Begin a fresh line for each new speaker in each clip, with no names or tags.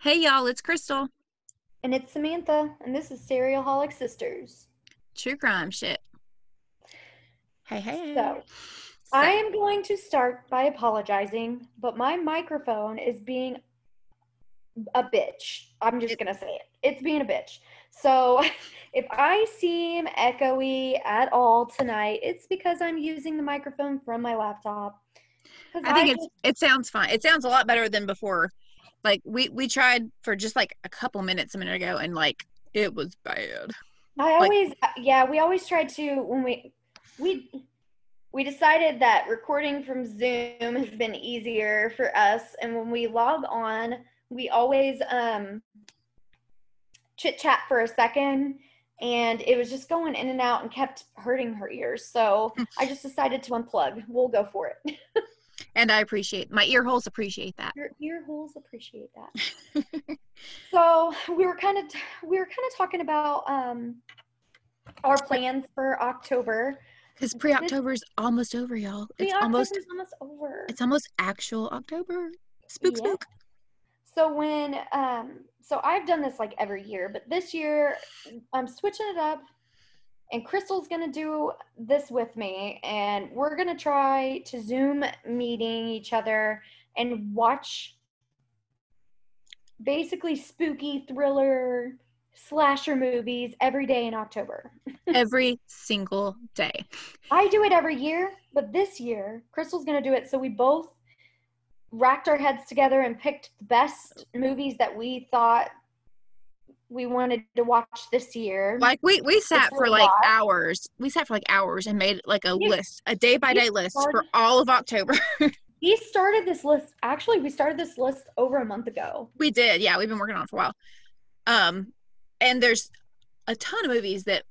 Hey y'all, it's Crystal.
And it's Samantha, and this is Serial Holic Sisters.
True crime shit. Hey, hey.
So, I am going to start by apologizing, but my microphone is being a bitch. I'm just going to say it. It's being a bitch. So, if I seem echoey at all tonight, it's because I'm using the microphone from my laptop.
I think it's
just-
it sounds fine. It sounds a lot better than before. Like we we tried for just like a couple minutes a minute ago and like it was bad.
I always yeah, we always try to when we we we decided that recording from Zoom has been easier for us and when we log on, we always um chit chat for a second and it was just going in and out and kept hurting her ears. So I just decided to unplug. We'll go for it.
And I appreciate my ear holes appreciate that.
Your ear holes appreciate that. so we were kind of we were kind of talking about um our plans for October.
Because pre October is almost over, y'all. It's almost
almost over.
it's almost actual October. Spook
Yeah.
spook.
So when um so I've done this like every year, but this year I'm switching it up and Crystal's going to do this with me and we're going to try to Zoom meeting each other and watch basically spooky thriller slasher movies every day in October.
Every single day.
I do it every year, but this year Crystal's going to do it so we both racked our heads together and picked the best movies that we thought we wanted to watch this year.
Like we we sat for like
lot.
hours. We sat for like hours and made like a list, a day by day list for all of October.
we started this list actually we started this list over a month ago.
We did, yeah. We've been working on it for a while. Um, and there's a ton of movies that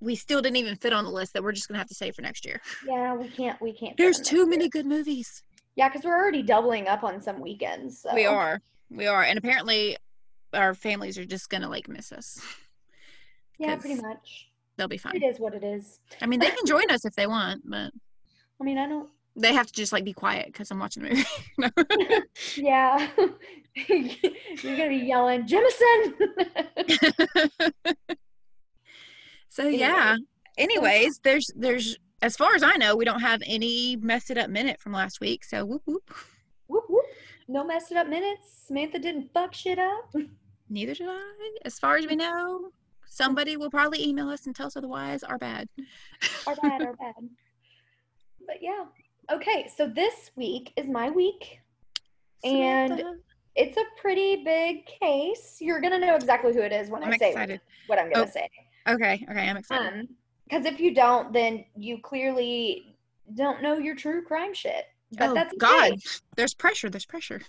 we still didn't even fit on the list that we're just gonna have to save for next year.
Yeah, we can't we can't.
There's too many
year.
good movies.
Yeah, because we're already doubling up on some weekends. So.
We are, we are, and apparently our families are just gonna like miss us.
Yeah, pretty much.
They'll be fine.
It is what it is.
I mean, they can join us if they want, but
I mean, I don't.
they have to just like be quiet because I'm watching the movie.
Yeah, you're gonna be yelling, Jemison.
so
Anyway.
yeah. Anyways, there's there's as far as I know, we don't have any messed it up minute from last week. So whoop whoop.
whoop whoop. No messed up minutes. Samantha didn't fuck shit up.
Neither did I. As far as we know, somebody will probably email us and tell us otherwise. Our bad.
Our bad, our bad. But yeah. Okay, so this week is my week. And- It's a pretty big case. You're gonna know exactly who it is when
I'm
I say
excited.
what I'm gonna
Oh,
say.
Okay, okay, I'm excited.
Um, because if you don't, then you clearly don't know your true crime shit. But
oh
that's okay.
God, there's pressure. There's pressure.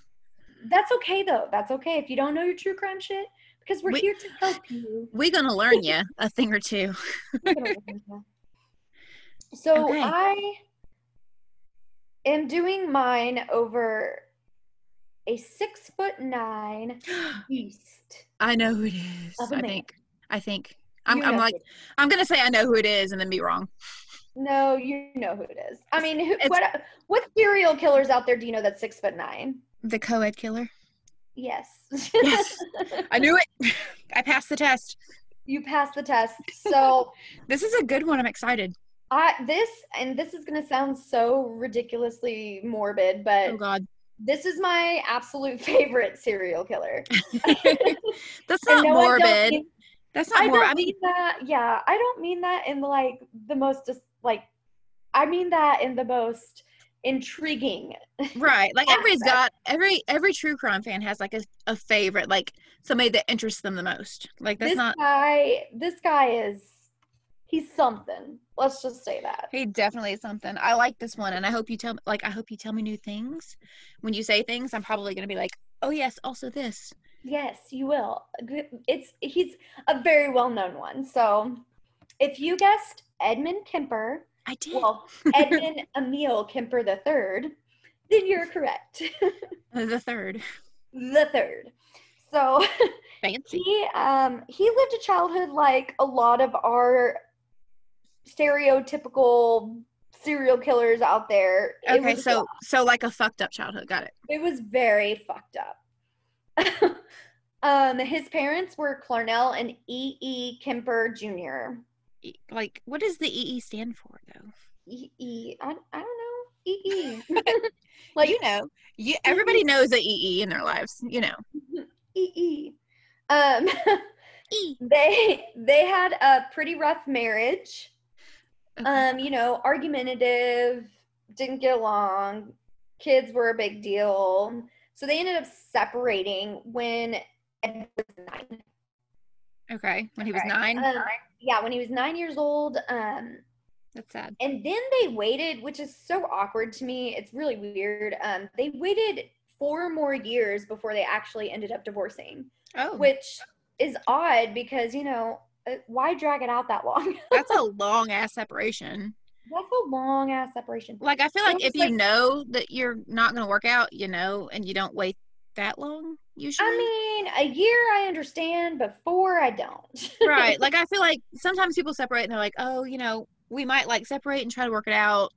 That's okay though. That's okay if you don't know your true crime shit because we're
We-
here to help you.
We're gonna learn you a thing or two.
We're gonna learn you. so
Okay.
I am doing mine over a six foot nine beast.
I know who it is. I
man.
think. I think. I'm,
You
I'm like, I'm gonna say I know who it is and then be wrong.
no, you know who it is. I mean, who, what what serial killers out there do you know that's six foot nine?
The co-ed killer.
Yes.
Yes. I knew it. I passed the test.
you passed the test. So
This is a good one. I'm excited.
I this and this is gonna sound so ridiculously morbid, but
Oh God.
this is my absolute favorite serial killer.
That's not
no, I don't
morbid.
mean-
That's not
I
morbid.
don't
I mean,
mean that. Yeah, I don't mean that in like the most just like. I mean that in the most intriguing.
right. Like everybody's got every every true crime fan has like a, a favorite, like somebody that interests them the most. Like that's
this
not.
guy, this guy is, he's something. Let's just say that.
He definitely is something. I like this one, and I hope you tell like I hope you tell me new things. When you say things, I'm probably gonna be like, oh yes, also this.
Yes, you will. It's he's a very well known one. So, if you guessed Edmund Kemper,
I did.
well, Edmund Emil Kemper the third, then you're correct.
the third.
the third. So
Fancy.
he um he lived a childhood like a lot of our stereotypical serial killers out there. It
Okay, so so like a fucked up childhood. Got it.
it was very fucked up. um, his parents were Clarnell and E. E. Kemper Jr.
Like, what does the EE stand for, though?
EE, I, I don't know. E. E. like
you know, you everybody knows a EE in their lives. You know,
E. E. Um,
E.
they they had a pretty rough marriage. Um, you know, argumentative, didn't get along. Kids were a big deal. So they ended up separating when Ed was nine.
Okay, when he was
Right.
nine,
Um, yeah, when he was nine years old. Um,
that's sad.
and then they waited, which is so awkward to me. It's really weird. Um, they waited four more years before they actually ended up divorcing,
Oh,
which is odd because you know uh, why drag it out that long?
that's a long ass separation.
That's a long ass separation.
Like, I feel like
Sounds
if you know that you're not going to work out, you know, and you don't wait that long, usually.
I mean, a year I understand, but four I don't.
right. Like, I feel like sometimes people separate and they're like, oh, you know, we might like separate and try to work it out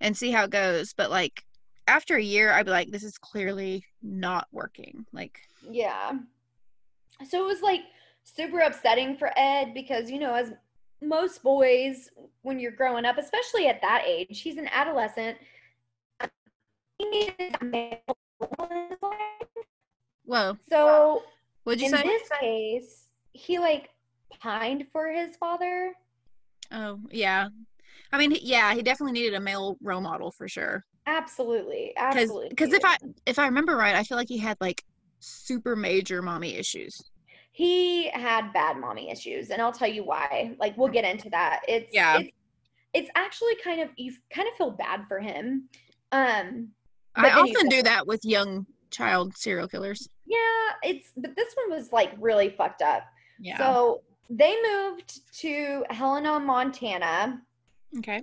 and see how it goes. But like, after a year, I'd be like, this is clearly not working. Like,
Yeah. So it was like super upsetting for Ed because, you know, as most boys, when you're growing up, especially at that age, he's an adolescent.
Whoa,
So
what'd you
in
say?
this case, he like pined for his father.
Oh, yeah. I mean, yeah, he definitely needed a male role model for sure.
Absolutely. Absolutely.
because if I if I remember right, I feel like he had like super major mommy issues.
he had bad mommy issues and i'll tell you why like we'll get into that it's
Yeah.
it's, it's actually kind of you kind of feel bad for him um
I
But then you
often do that with young child serial killers.
yeah it's but this one was like really fucked up
Yeah.
so they moved to helena montana
okay.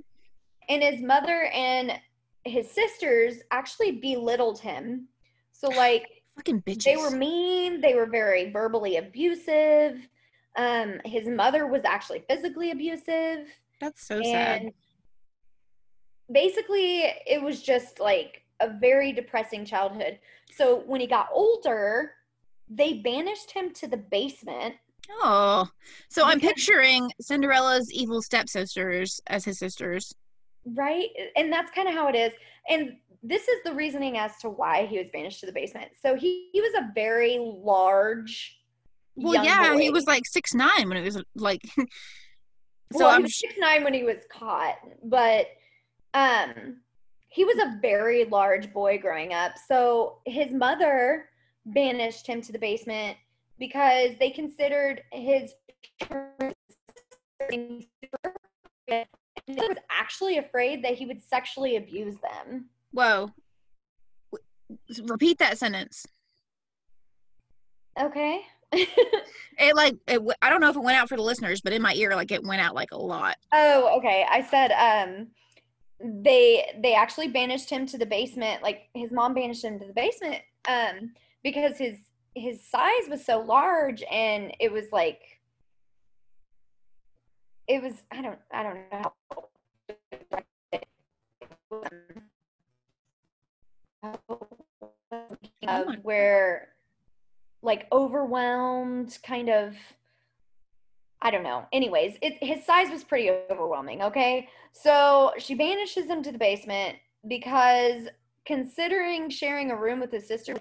and his mother and his sisters actually belittled him so like
Fucking bitches.
they were mean they were very verbally abusive um his mother was actually physically abusive
That's so sad.
basically it was just like a very depressing childhood so when he got older they banished him to the basement.
Oh, so I'm picturing Cinderella's evil stepsisters as his sisters.
right? And that's kind of how it is. And this is the reasoning as to why he was banished to the basement. So he, he was a very large
Well, yeah, he was like six nine when it was like. so
well,
I'm
was six nine when he was caught, but um, he was a very large boy growing up. So his mother banished him to the basement because they considered his he was actually afraid that he would sexually abuse them.
whoa. Repeat that sentence.
Okay.
It like it, w- I don't know if it went out for the listeners, but in my ear, like it went out like a lot.
Oh, okay. I said um they they actually banished him to the basement. Like his mom banished him to the basement um because his his size was so large and it was like it was I don't I don't know how of where like overwhelmed kind of I don't know. Anyways, it, his size was pretty overwhelming, okay? So she banishes him to the basement because considering sharing a room with his sister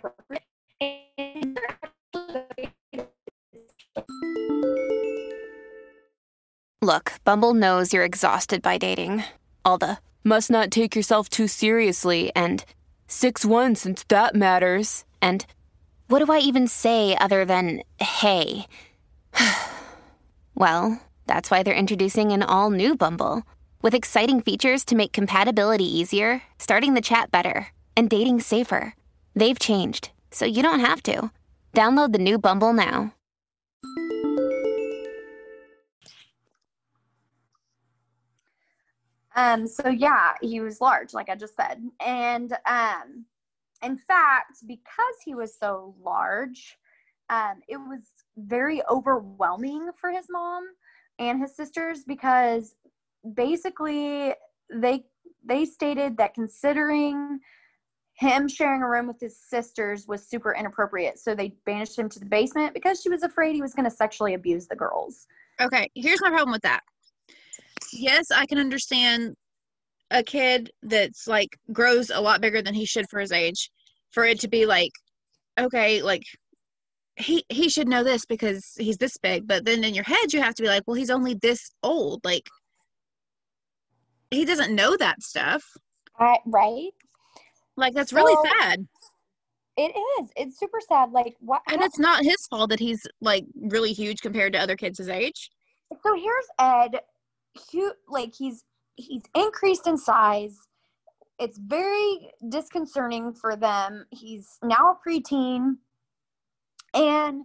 Look, Bumble knows you're exhausted by dating. All the must not take yourself too seriously and 6 1 since that matters. And what do I even say other than hey? Well, that's why they're introducing an all new Bumble with exciting features to make compatibility easier, starting the chat better, and dating safer. They've changed, so you don't have to. Download the new Bumble now.
Um, so yeah, he was large, like I just said. And um, in fact, because he was so large, um, it was very overwhelming for his mom and his sisters because basically they they stated that considering him sharing a room with his sisters was super inappropriate. So they banished him to the basement because she was afraid he was going to sexually abuse the girls.
Okay, here's my problem with that. Yes, I can understand a kid that's like grows a lot bigger than he should for his age for it to be like okay, like he he should know this because he's this big, but then in your head you have to be like, well, he's only this old. Like he doesn't know that stuff.
I, right?
Like that's really
So-
sad.
It is. It's super sad. Like what?
And it's not his fault that he's like really huge compared to other kids his age.
so here's Ed. Hu like he's he's increased in size. It's very disconcerting for them. He's now a preteen, and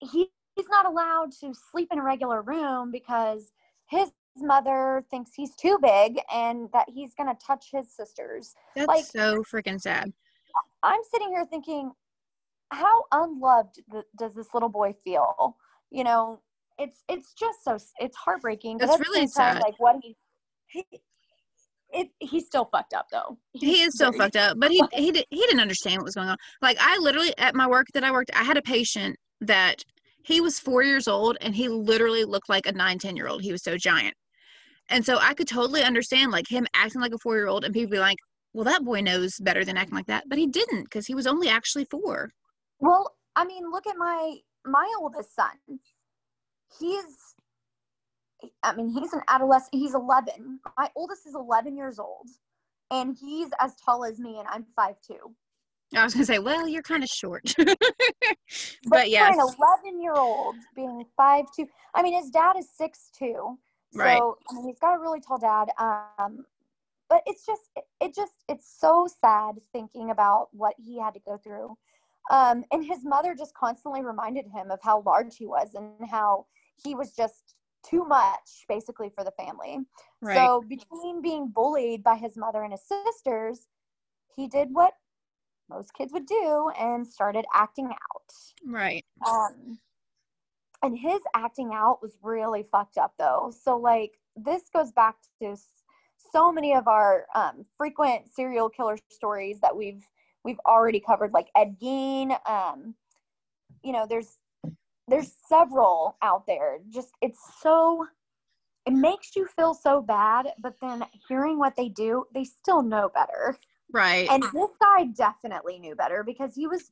he, he's not allowed to sleep in a regular room because his mother thinks he's too big and that he's gonna touch his sisters.
That's
Like-
so freaking sad.
I'm sitting here thinking, how unloved th- does this little boy feel? You know, it's it's just so it's heartbreaking. But
It's
at the
really
same time,
sad.
Like what he, he it he's still fucked up though.
He is
still
fucked up, but he he did, he didn't understand what was going on. Like I literally at my work that I worked, I had a patient that he was four years old and he literally looked like a nine ten year old. He was so giant, and so I could totally understand like him acting like a four year old and people be like, "Well, that boy knows better than acting like that," but he didn't because he was only actually four.
Well, I mean, look at my my oldest son. He's I mean, he's an adolescent. He's 11. My oldest is 11 years old, and he's as tall as me, and I'm 5'2".
I was gonna say, well, you're kind of short, but, yes,
for an 11 year old being five two. I mean, his dad is six two. So
Right.
I mean, he's got a really tall dad. Um, but it's just, it, it just, it's so sad thinking about what he had to go through. Um, and his mother just constantly reminded him of how large he was and how he was just too much, basically, for the family.
right,
So between being bullied by his mother and his sisters, he did what most kids would do and started acting out.
right,
Um, and his acting out was really fucked up though. So like this goes back to so many of our um, frequent serial killer stories that we've we've already covered, like Ed Gein. Um, you know, there's there's several out there. Just it's so it makes you feel so bad, but then hearing what they do, they still know better.
right.
And this guy definitely knew better because he was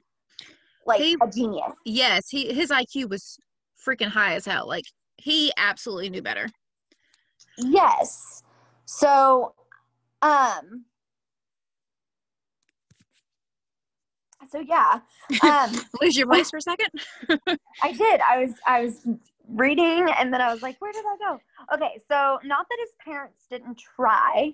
like
He-
a genius.
yes, he his IQ was freaking high as hell. Like he absolutely knew better.
Yes. So, um, so yeah, um,
Lose your voice for a second.
I did. I was, I was reading and then I was like, where did I go? Okay. So not that his parents didn't try,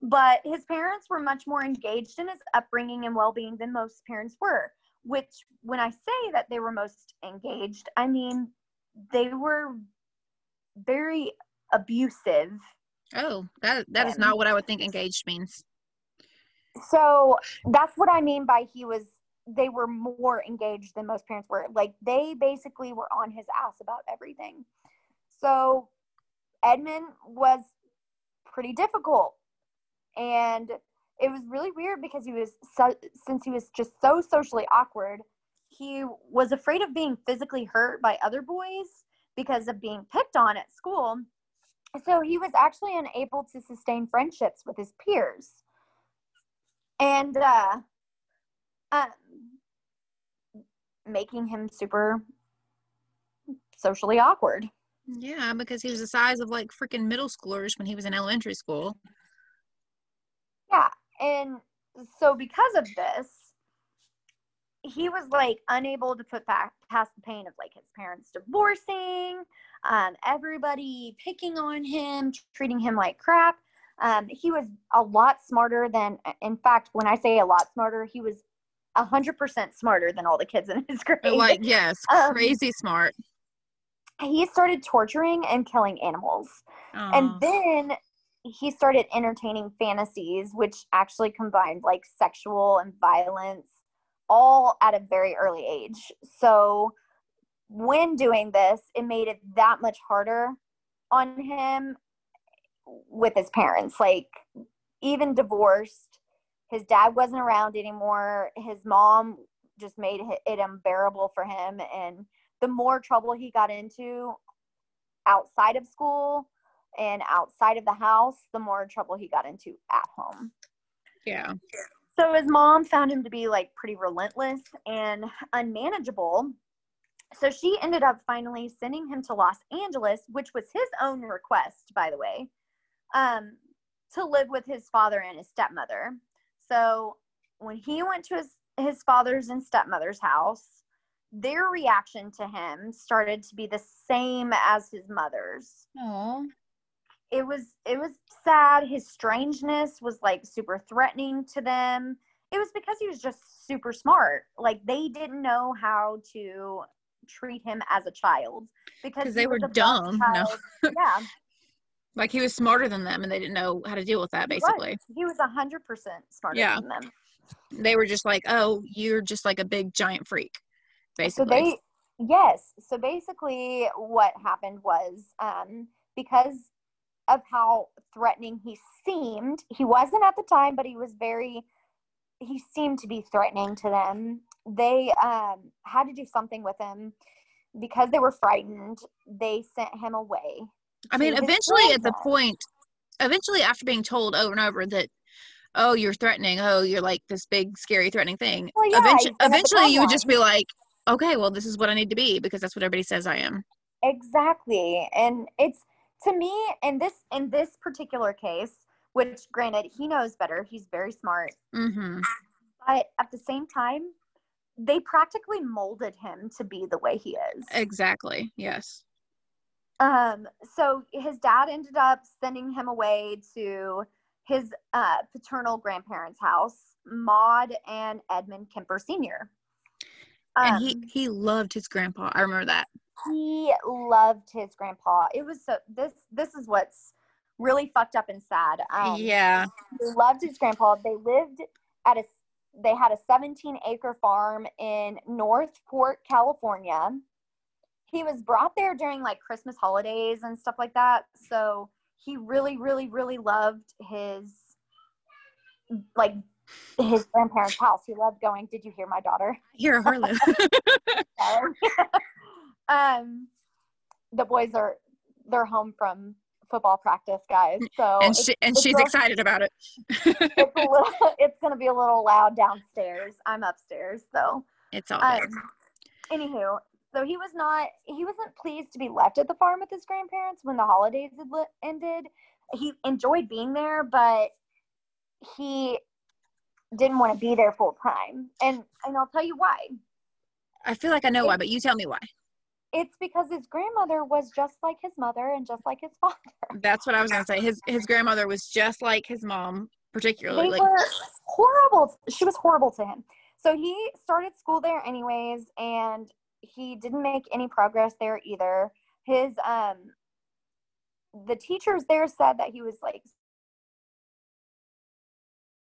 but his parents were much more engaged in his upbringing and well-being than most parents were, which when I say that they were most engaged, I mean, they were very abusive
Oh, that that is not what I would think engaged means.
so that's what i mean by he was they were more engaged than most parents were. Like they basically were on his ass about everything. So edmund was pretty difficult. And it was really weird because he was so since he was just so socially awkward he was afraid of being physically hurt by other boys because of being picked on at school. So he was actually unable to sustain friendships with his peers. And uh um making him super socially awkward
Yeah, because he was the size of like freaking middle schoolers when he was in elementary school.
yeah and so because of this he was like unable to put back past the pain of like his parents divorcing um everybody picking on him treating him like crap um he was a lot smarter than in fact when i say a lot smarter he was hundred percent smarter than all the kids in his grade
Like, yes,
Um,
crazy smart.
he started torturing and killing animals. And then he started entertaining fantasies, which actually combined like sexual and violence all at a very early age. So, when doing this, it made it that much harder on him with his parents. Like, even divorced, his dad wasn't around anymore. His mom just made it unbearable for him. And the more trouble he got into outside of school and outside of the house, the more trouble he got into at home.
Yeah.
So his mom found him to be like pretty relentless and unmanageable. So she ended up finally sending him to Los Angeles, which was his own request, by the way, um, to live with his father and his stepmother. So when he went to his, his father's and stepmother's house, their reaction to him started to be the same as his mother's. It was it was sad. His strangeness was like super threatening to them. It was because he was just super smart. Like they didn't know how to treat him as a child because
they were dumb.
dumb
No.
yeah,
Like he was smarter than them and they didn't know how to deal with that basically.
he was a hundred percent smarter
Yeah.
than them.
They were just like, Oh, you're just like a big giant freak. Basically.
So they, yes. So basically, what happened was um, because of how threatening he seemed, he wasn't at the time, but he was very, he seemed to be threatening to them. They um, had to do something with him because they were frightened. They sent him away.
I mean, eventually at the point, eventually after being told over and over that, oh, you're threatening, oh, you're like this big, scary, threatening thing.
Well, yeah,
eventually, eventually you would just be like, okay, well, this is what I need to be because that's what everybody says I am.
Exactly. And it's to me in this in this particular case, which granted he knows better, he's very smart.
Mm-hmm.
But at the same time, they practically molded him to be the way he is.
Exactly. Yes.
Um, so his dad ended up sending him away to his uh, paternal grandparents' house, Maud and Edmund Kemper Sr.
and
Um,
he he loved his grandpa. I remember that.
he loved his grandpa. It was so this this is what's really fucked up and sad. Um,
yeah.
He loved his grandpa. They lived at a they had a 17 acre farm in North Northport, California. He was brought there during like Christmas holidays and stuff like that. So he really, really, really loved his like his grandparents' house. He loved going. Did you hear my daughter?
Here, Harlow.
Um, the boys are they're home from football practice, guys. So
and she and she's excited about it.
it's little, it's gonna be a little loud downstairs. I'm upstairs, so.
it's all
Um, anywho, so he was not, he wasn't pleased to be left at the farm with his grandparents when the holidays had li- ended. He enjoyed being there, but he didn't want to be there full time, and and I'll tell you why.
I feel like I know why, but you tell me why.
It's because his grandmother was just like his mother and just like his father.
That's what I was gonna say. His his grandmother was just like his mom, particularly.
they
Like
were horrible. She was horrible to him. So he started school there anyways, and he didn't make any progress there either. His um, the teachers there said that he was like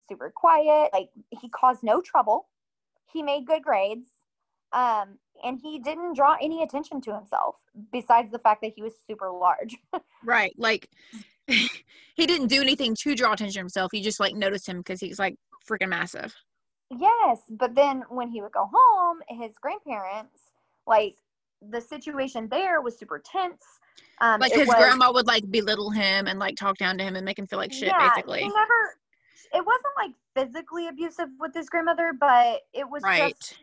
super quiet. Like he caused no trouble. He made good grades. Um, and he didn't draw any attention to himself besides the fact that he was super large.
right, like he didn't do anything to draw attention to himself. He just like noticed him because he's like freaking massive.
Yes, but then when he would go home, his grandparents, like the situation there was super tense. Um,
Like his
was-
grandma would like belittle him and like talk down to him and make him feel like shit,
yeah,
basically.
He never. It wasn't like physically abusive with his grandmother, but it was
Right.
just.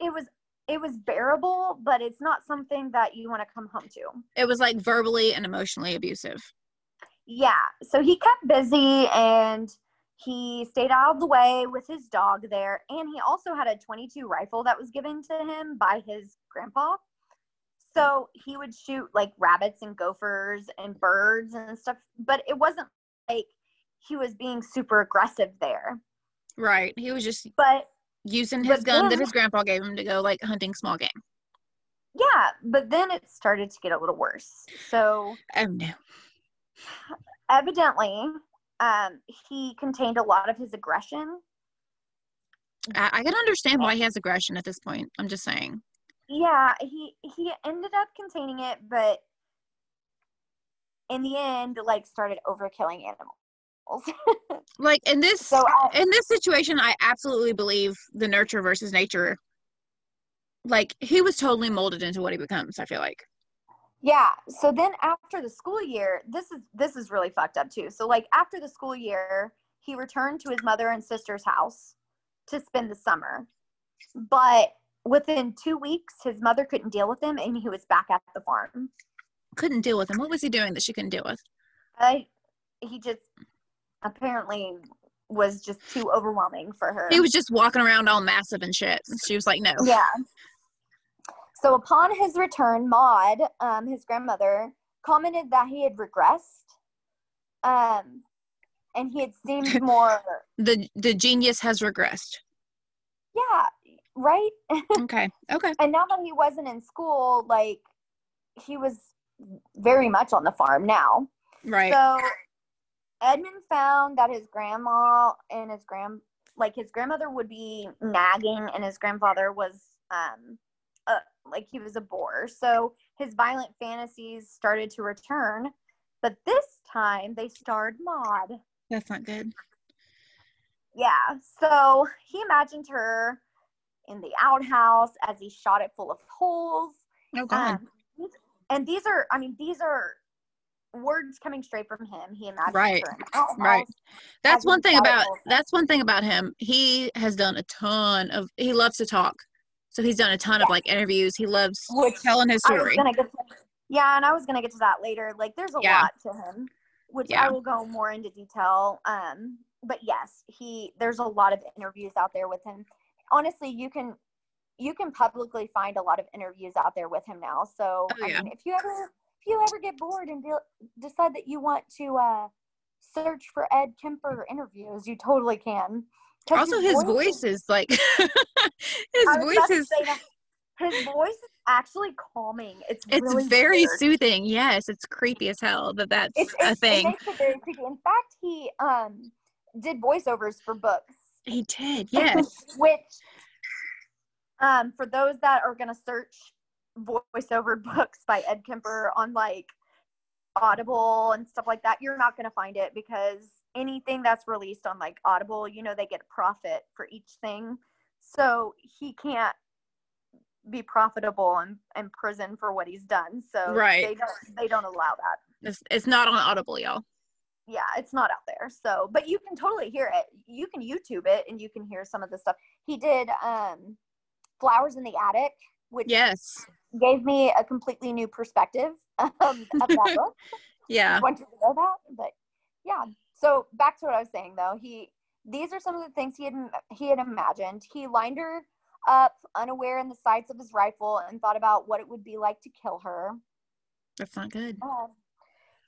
It was it was bearable, but it's not something that you want to come home to.
It was like verbally and emotionally abusive.
Yeah, so he kept busy and he stayed out of the way with his dog there, and he also had a 22 rifle that was given to him by his grandpa. So he would shoot like rabbits and gophers and birds and stuff, but it wasn't like he was being super aggressive there.
Right. He was just
But
using his
But
gun that his grandpa gave him to go like hunting small game.
yeah, but then it started to get a little worse. So
Oh no.
evidently, um, he contained a lot of his aggression
I, I can understand why he has aggression at this point. I'm just saying.
Yeah he he ended up containing it but in the end like started overkilling animals animals.
Like in this
so I,
in this situation, I absolutely believe the nurture versus nature. Like he was totally molded into what he becomes. I feel like.
Yeah. So then after the school year, this is this is really fucked up too. So like after the school year, he returned to his mother and sister's house to spend the summer. But within 2 weeks, his mother couldn't deal with him and he was back at the farm.
Couldn't deal with him. What was he doing that she couldn't deal with?
I he just apparently was just too overwhelming for her.
He was just walking around all massive and shit. She was like, no.
Yeah. So upon his return, Maud, um, his grandmother, commented that he had regressed. Um, and he had seemed more,
The the genius has regressed.
yeah, right?
Okay. Okay.
and now that he wasn't in school, like, he was very much on the farm now.
Right.
So Edmund found that his grandma and his grand like his grandmother would be nagging and his grandfather was um uh, like he was a bore. So his violent fantasies started to return, but this time they starred Maud.
That's not good.
Yeah. So he imagined her in the outhouse as he shot it full of holes.
Oh God.
Um, and these are, I mean, these are words coming straight from him. He imagined
Right,
her in the outhouse.
right. That's one thing about that's one thing about him. He has done a ton of he loves to talk. So he's done a ton of like interviews. He loves
Which
telling his story.
to, yeah, and I was gonna get to that later. Like, there's a
Yeah.
lot to him, which
Yeah.
I will go more into detail. Um, but yes, he there's a lot of interviews out there with him. Honestly, you can you can publicly find a lot of interviews out there with him now. So
Oh,
I mean, if you ever if you ever get bored and de- decide that you want to uh, search for Ed Kemper interviews, you totally can.
Also his voice is like his voice is.
His voice is actually calming. It's
it's
really
very
weird.
soothing. Yes, it's creepy as hell that that's
it's,
a
it's,
thing.
It makes it very creepy. In fact, he um did voiceovers for books,
He did. Yes.
which um for those that are gonna search voiceover books by Ed Kemper on like Audible and stuff like that, you're not gonna find it because anything that's released on like Audible, you know, they get a profit for each thing. So he can't be profitable in, in prison for what he's done. So
Right.
they don't they don't allow that.
It's, it's not on Audible, y'all.
Yeah it's not out there so but you can totally hear it you can youtube it and you can hear some of the stuff he did um flowers in the attic which
Yes.
gave me a completely new perspective um, of that book
Yeah.
want you to know that but yeah so back to what i was saying though he these are some of the things he had he had imagined he lined her up unaware in the sights of his rifle and thought about what it would be like to kill her
That's not good.
um,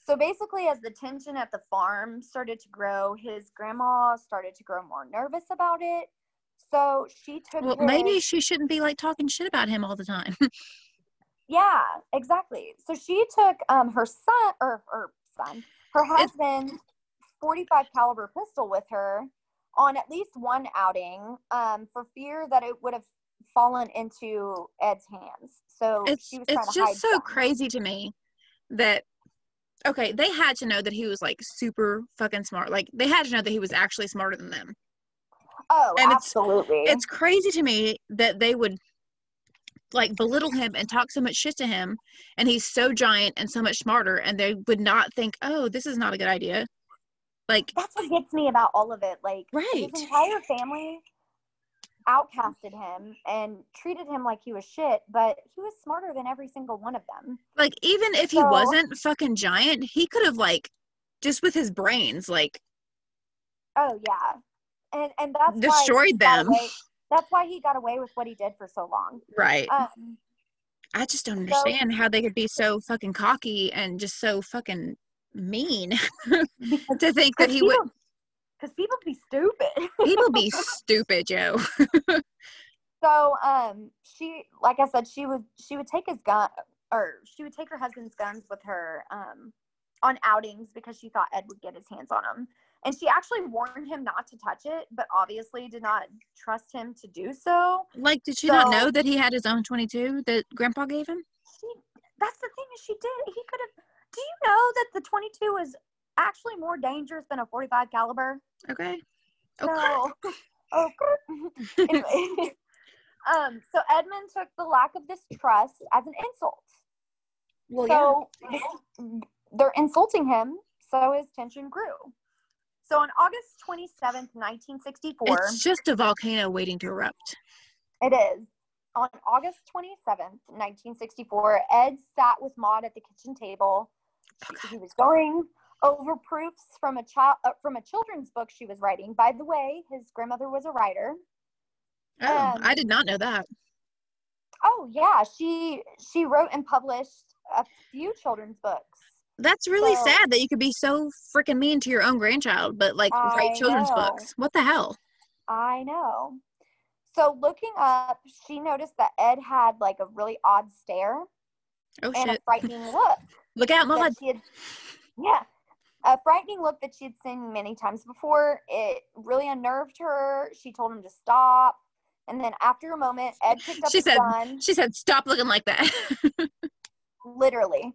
so basically, as the tension at the farm started to grow, his grandma started to grow more nervous about it. So she took.
Well,
his-
maybe she shouldn't be like talking shit about him all the time.
Yeah, exactly. So she took um her son or her son, her husband's 45 caliber pistol with her on at least one outing, um, for fear that it would have fallen into Ed's hands. So
it's
she was trying
it's just so
some.
crazy to me that okay they had to know that he was like super fucking smart like they had to know that he was actually smarter than them
Oh,
and it's-
absolutely.
it's crazy to me that they would like belittle him and talk so much shit to him and he's so giant and so much smarter and they would not think oh this is not a good idea like
that's what gets me about all of it. Like
Right.
his entire family outcasted him and treated him like he was shit, but he was smarter than every single one of them.
like even if he wasn't fucking giant he could have like just with his brains like
Oh yeah. And and that's
Destroyed them.
away- that's why he got away with what he did for so long.
right
Um
I just don't
So-
understand how they could be so fucking cocky and just so fucking mean to think that he would
because people be stupid.
people be stupid, Joe.
So um she like I said, she would she would take his gun or she would take her husband's guns with her um on outings because she thought Ed would get his hands on them. And she actually warned him not to touch it, but obviously did not trust him to do so.
Like, did she not know that he had his own 22 that Grandpa gave him?
She that's the thing is she did he could have do you know that the 22 was actually more dangerous than a 45 caliber.
Okay.
So,
Okay.
oh, anyway, um, so Edmund took the lack of this trust as an insult.
Well,
So they're insulting him, so his tension grew. So on August 27th, 1964,
It's just a volcano waiting to erupt.
it is. On August 27th, 1964, Ed sat with Maud at the kitchen table. She- he was going over proofs from a child uh, from a children's book she was writing. By the way, his grandmother was a writer.
Oh,
Um,
I did not know that.
Oh yeah, she she wrote and published a few children's books.
That's really
so-
sad that you could be so freaking mean to your own grandchild, but like write children's
know.
books. What the hell?
I know. So looking up, she noticed that Ed had like a really odd stare
Oh
and a frightening look
Look out,
she had. Yeah, a frightening look that she had seen many times before. It really unnerved her. She told him to stop, and then after a moment, Ed picked up
She
his
said-
gun.
She said, "Stop looking like that."
literally.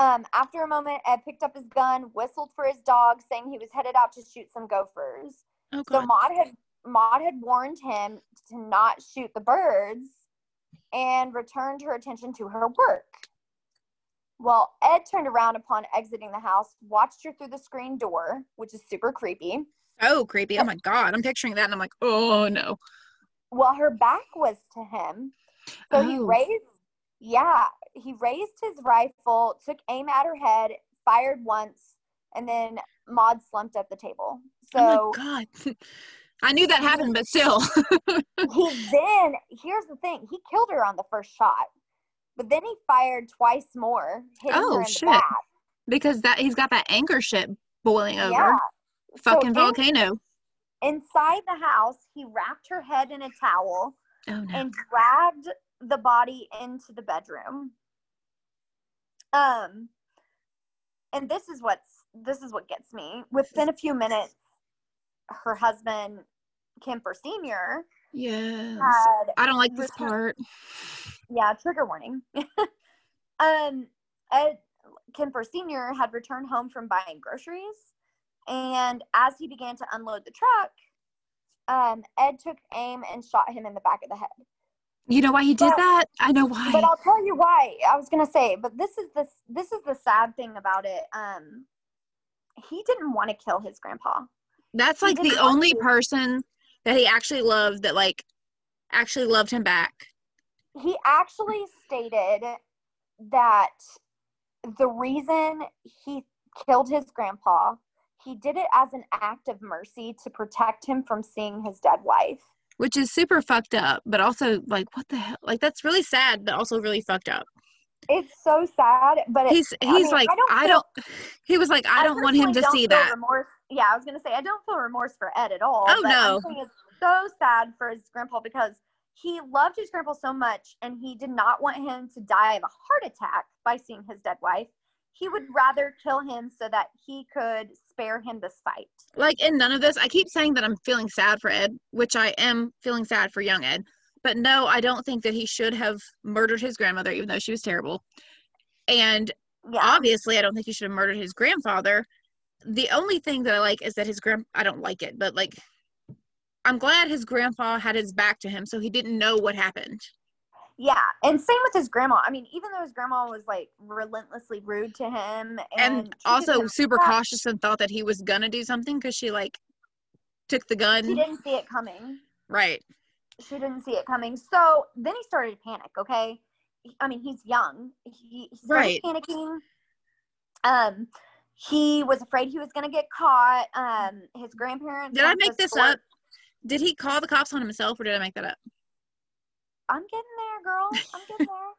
Um, after a moment, Ed picked up his gun, whistled for his dog, saying he was headed out to shoot some gophers.
oh
So. Maud had Maud had warned him to not shoot the birds and returned her attention to her work. Well, Ed turned around upon exiting the house, watched her through the screen door, which is super creepy.
Oh, creepy. Oh my god. I'm picturing that and I'm like, oh no.
Well, her back was to him. So he
Oh.
raised yeah, he raised his rifle, took aim at her head, fired once, and then Maud slumped at the table. So
oh my god. I knew that happened, but still.
he then here's the thing he killed her on the first shot but then he fired twice more hitting
Oh,
her in
shit.
the back
because that he's got that anger shit boiling over.
yeah So
Fucking
in-
volcano.
inside the house he wrapped her head in a towel
Oh no.
and dragged the body into the bedroom um and this is what's this is what gets me within a few minutes her husband kemper senior
yes.
had
I don't like this part.
Yeah trigger warning um ed kemper senior had returned home from buying groceries and as he began to unload the truck um ed took aim and shot him in the back of the head
You know why he did
But-
that? I know why.
but i'll tell you why i was gonna say but this is this this is the sad thing about it um he didn't want to kill his grandpa
That's like the only
to.
person that he actually loved that like actually loved him back.
He actually stated that the reason he killed his grandpa he did it as an act of mercy to protect him from seeing his dead wife
Which is super fucked up, but also like what the hell? Like that's really sad, but also really fucked up.
it's so sad but it,
He's
I
he's
mean,
like
I don't
I
feel-
don't he was like I don't want him to see that.
remorse. yeah i was gonna say i don't feel remorse for ed at all
Oh,
but
no.
It's so sad for his grandpa because he loved his grandpa so much and he did not want him to die of a heart attack by seeing his dead wife he would mm. rather kill him so that he could spare him the sight.
like in none of this, I keep saying that I'm feeling sad for Ed, which I am feeling sad for young Ed. But no, I don't think that he should have murdered his grandmother, even though she was terrible. And
yeah
obviously, I don't think he should have murdered his grandfather. The only thing that I like is that his grand I don't like it, but like I'm glad his grandpa had his back to him, so he didn't know what happened.
yeah and same with his grandma i mean even though his grandma was like relentlessly rude to him and,
And also super
crap,
cautious and thought that he was gonna do something because she like took the gun.
she didn't see it coming
Right.
she didn't see it coming. So then he started to panic. Okay, I mean he's young. He, he started
Right.
panicking. Um, he was afraid he was going to get caught. Um, his grandparents.
Did I make this up? Did he call the cops on himself or did I make that up?
I'm getting there, girl. I'm getting there.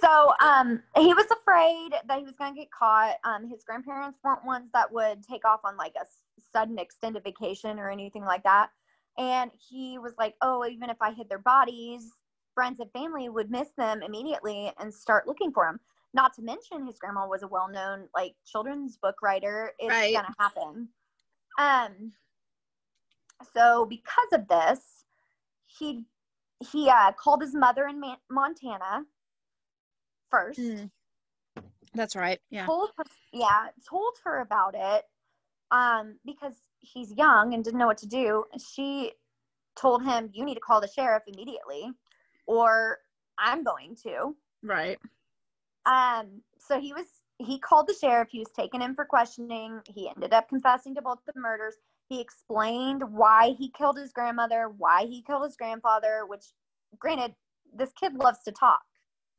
So um, he was afraid that he was going to get caught. Um, his grandparents weren't ones that would take off on like a sudden extended vacation or anything like that. And he was like, "Oh, even if I hid their bodies, friends and family would miss them immediately and start looking for them." Not to mention, his grandma was a well-known like children's book writer. It's
Right.
gonna happen. Um. So because of this, he he uh, called his mother in Man- Montana first.
Mm. That's right. Yeah.
told her, yeah, told her about it um, because he's young and didn't know what to do. She told him, You need to call the sheriff immediately, or I'm going to.
Right.
Um, so he was he called the sheriff, he was taken in for questioning. He ended up confessing to both the murders. He explained why he killed his grandmother, why he killed his grandfather, which granted, this kid loves to talk.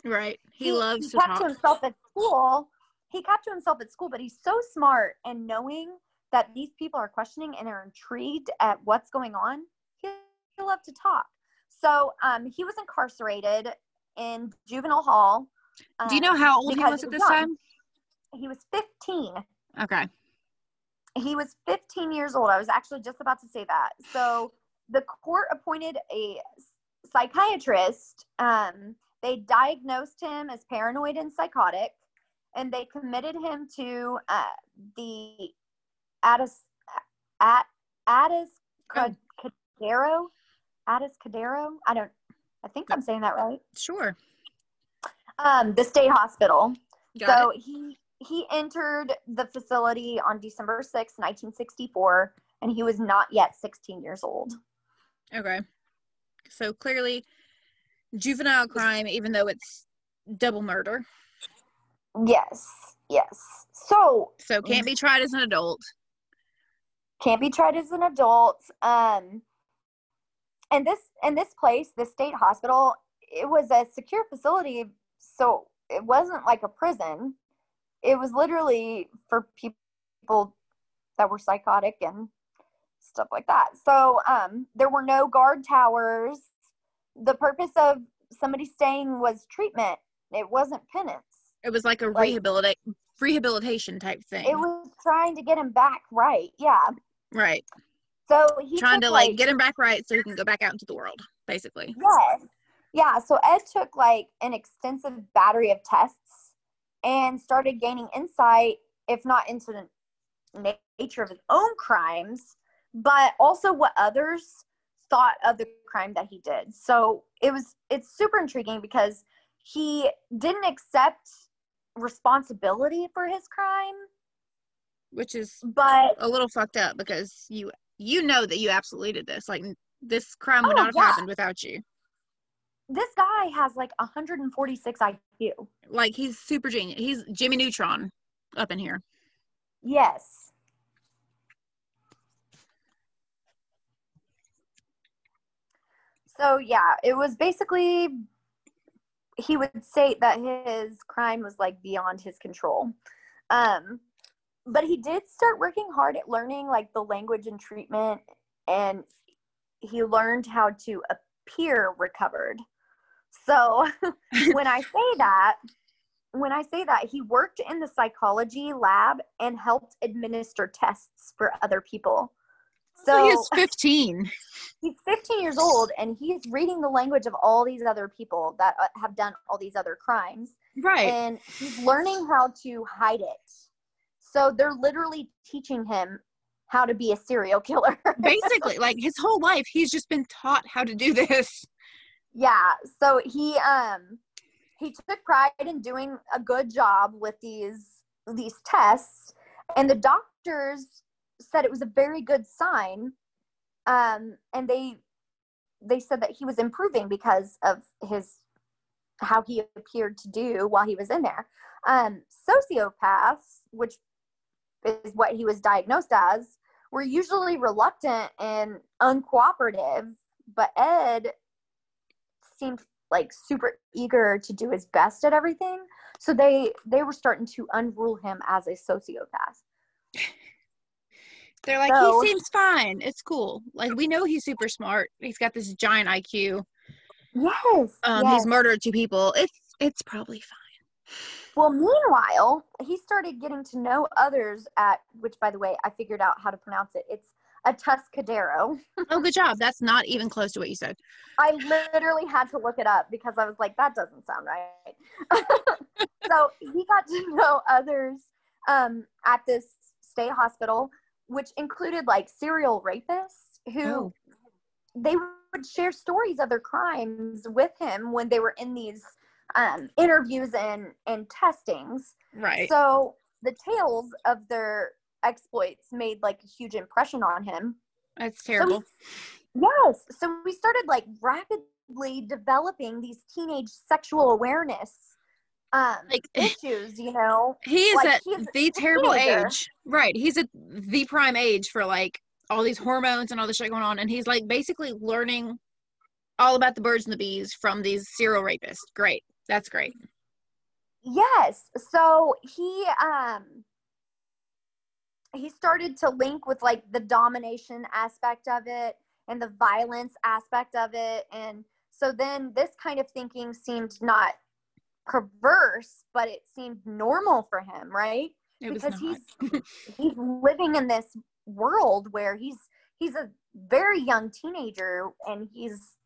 Right. He, loves
he
to
kept
talk.
to himself at school. He kept to himself at school, but he's so smart and knowing that these people are questioning and are intrigued at what's going on, he, he loved to talk. So um, he was incarcerated in juvenile hall.
Do you know
um,
how old he was at this
young.
time?
He was 15.
Okay.
He was 15 years old. I was actually just about to say that. So the court appointed a psychiatrist. Um, they diagnosed him as paranoid and psychotic, and they committed him to uh, the Addis at Addis
Oh.
Cadero. Addis Cadero. I don't. I think I'm saying that right.
Sure.
Um, the state hospital.
Got
so he he entered the facility on December 6, 1964, and he was not yet 16 years old.
Okay. So clearly, juvenile crime, even though it's double murder,
Yes, yes. So
so can't be tried as an adult.
can't be tried as an adult. Um, and this and this place, the state hospital, it was a secure facility, so it wasn't like a prison. It was literally for people that were psychotic and stuff like that. So um, there were no guard towers. The purpose of somebody staying was treatment. It wasn't penance.
It was like a
Like-
rehabilitate rehabilitation type thing.
It was trying to get him back right. Yeah.
right.
So he
Trying
took,
to like get him back right so he can go back out into the world, basically.
Yes. Yeah. So Ed took like an extensive battery of tests and started gaining insight, if not into the nature of his own crimes, but also what others thought of the crime that he did. So it was, it's super intriguing because he didn't accept responsibility for his crime,
Which is
but
a little fucked up because you you know that you absolutely did this. Like this crime would
Oh,
not have
yeah.
happened without you.
This guy has like 146 IQ.
Like he's super genius. He's Jimmy Neutron up in here.
Yes. So yeah, it was basically he would state that his crime was like beyond his control. Um but he did start working hard at learning like the language and treatment and he learned how to appear recovered. So when I say that, when I say that, he worked in the psychology lab and helped administer tests for other people.
So he's 15.
he's 15 years old and he's reading the language of all these other people that uh, have done all these other crimes
Right.
and he's learning how to hide it. So they're literally teaching him how to be a serial killer.
Basically, like his whole life, he's just been taught how to do this.
Yeah so he um he took pride in doing a good job with these these tests and the doctors said it was a very good sign um and they they said that he was improving because of his how he appeared to do while he was in there. Um sociopaths which is what he was diagnosed as were usually reluctant and uncooperative but ed seemed like super eager to do his best at everything so they they were starting to unrule him as a sociopath
They're like,
So-
he seems fine. It's cool. Like we know he's super smart. He's got this giant IQ.
yes,
Um,
yes.
he's murdered two people. It's it's probably fine.
well meanwhile he started getting to know others at which by the way i figured out how to pronounce it it's Atascadero
Oh, good job. That's not even close to what you said.
i literally had to look it up because i was like that doesn't sound right so he got to know others um, at this state hospital which included like serial rapists who
Oh.
they would share stories of their crimes with him when they were in these um, interviews and and testings.
Right.
So the tales of their exploits made like a huge impression on him.
That's terrible.
Yes. So we started like rapidly developing these teenage sexual awareness um
Like-
issues, you know.
he is
like,
at the terrible
teenager.
age. Right. He's at the prime age for like all these hormones and all this shit going on. And he's like basically learning all about the birds and the bees from these serial rapists. Great. That's great.
Yes. So he um he started to link with like the domination aspect of it and the violence aspect of it. And so then this kind of thinking seemed not perverse but it seemed normal for him right?
It
because he's he's living in this world where he's he's a very young teenager and he's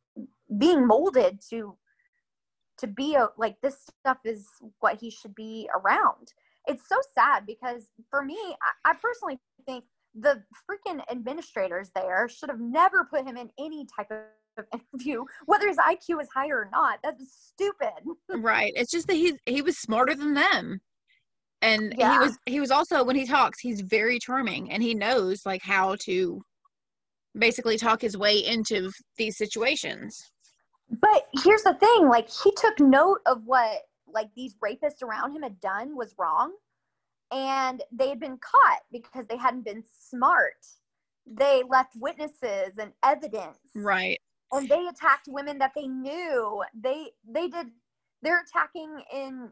being molded to to be a like this stuff is what he should be around it's so sad because for me i, I personally think the freaking administrators there should have never put him in any type of interview whether his iq is higher or not that's stupid
right. It's just that he he was smarter than them. And he was he was also when he talks, he's very charming and he knows like how to basically talk his way into these situations.
But here's the thing, like he took note of what like these rapists around him had done was wrong and they had been caught because they hadn't been smart. They left witnesses and evidence
Right.
and they attacked women that they knew. They they did they're attacking in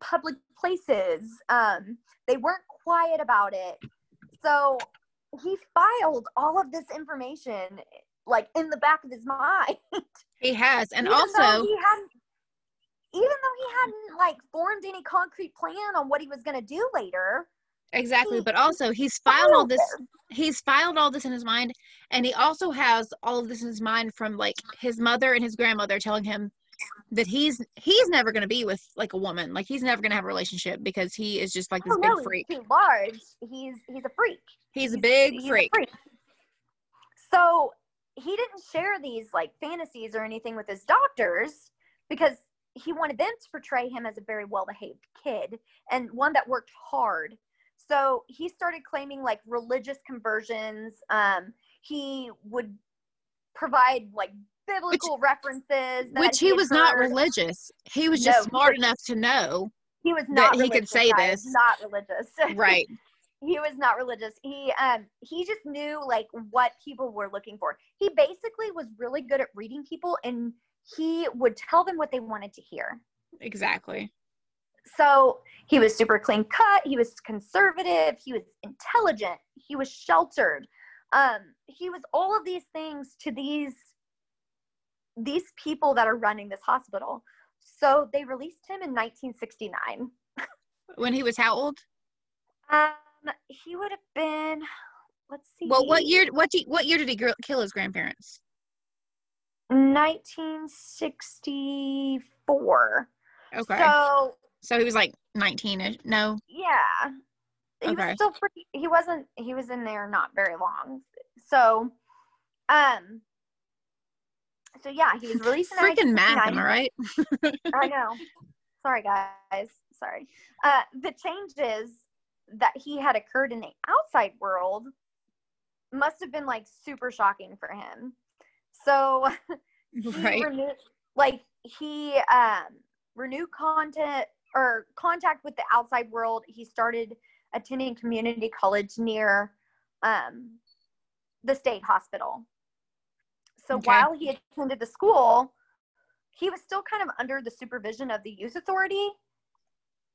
public places. Um they weren't quiet about it. So he filed all of this information like in the back of his mind.
He has. And
even
also
he hadn't even though he hadn't like formed any concrete plan on what he was going to do later
exactly,
he-
but also he's filed all this
it.
he's filed all this in his mind and he also has all of this in his mind from like his mother and his grandmother telling him that he's he's never going to be with like a woman. Like he's never going to have a relationship because he is just like this
oh,
big
no, he's
freak.
Too large. He's he's a freak.
He's a big
he's a
freak.
So he didn't share these like fantasies or anything with his doctors because he wanted them to portray him as a very well behaved kid and one that worked hard. So he started claiming like religious conversions. Um he would provide like biblical references that
which he
had
was not religious. He was just
No,
smart
he-
enough to know
he was
that
not
he could say
guys,
this.
not religious.
Right.
He was not religious. He um he just knew like what people were looking for. He basically was really good at reading people and he would tell them what they wanted to hear.
Exactly.
So he was super clean cut he was conservative he was intelligent he was sheltered. Um he was all of these things to these these people that are running this hospital. So they released him in 1969
when he was how old?
Um he would have been let's see.
Well what year what ye- what year did he kill his grandparents
1964
okay
so
so he was like 19 -ish. no
yeah he
Okay.
was still pretty he wasn't he was in there not very long so um so yeah he was released in
freaking math am
1969.
i right
I know. Sorry, guys. Sorry. Uh, the changes that he had occurred in the outside world must have been like super shocking for him. So he
right
renewed, like he um, renewed content or contact with the outside world. He started attending community college near um, the state hospital. So
Okay.
while he attended the school, he was still kind of under the supervision of the youth authority,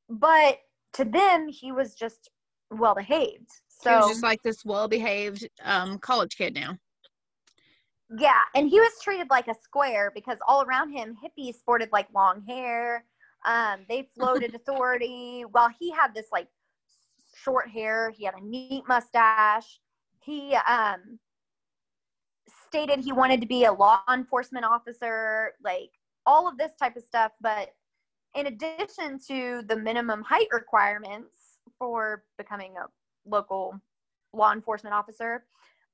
but to them, he was just well behaved.
he was
So
just like this well-behaved um college kid now
yeah, and he was treated like a square because all around him, hippies sported like long hair. Um, they floated authority while he had this like short hair. He had a neat mustache. He um, stated he wanted to be a law enforcement officer, like all of this type of stuff. But in addition to the minimum height requirements for becoming a local law enforcement officer,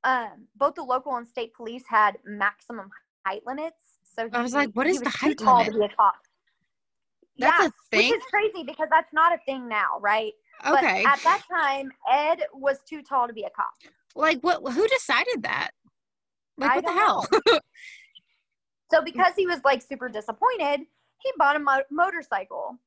um, both the local and state police had maximum height limits. So
I was like, what
he
is the height
tall
limit?
To be a cop.
That's
yeah,
a thing.
which is crazy because that's not a thing now, right?
okay.
But at that time, Ed was too tall to be a cop.
like what? Who decided that? Like
I
what the hell?
So because he was like super disappointed, he bought a mo- motorcycle.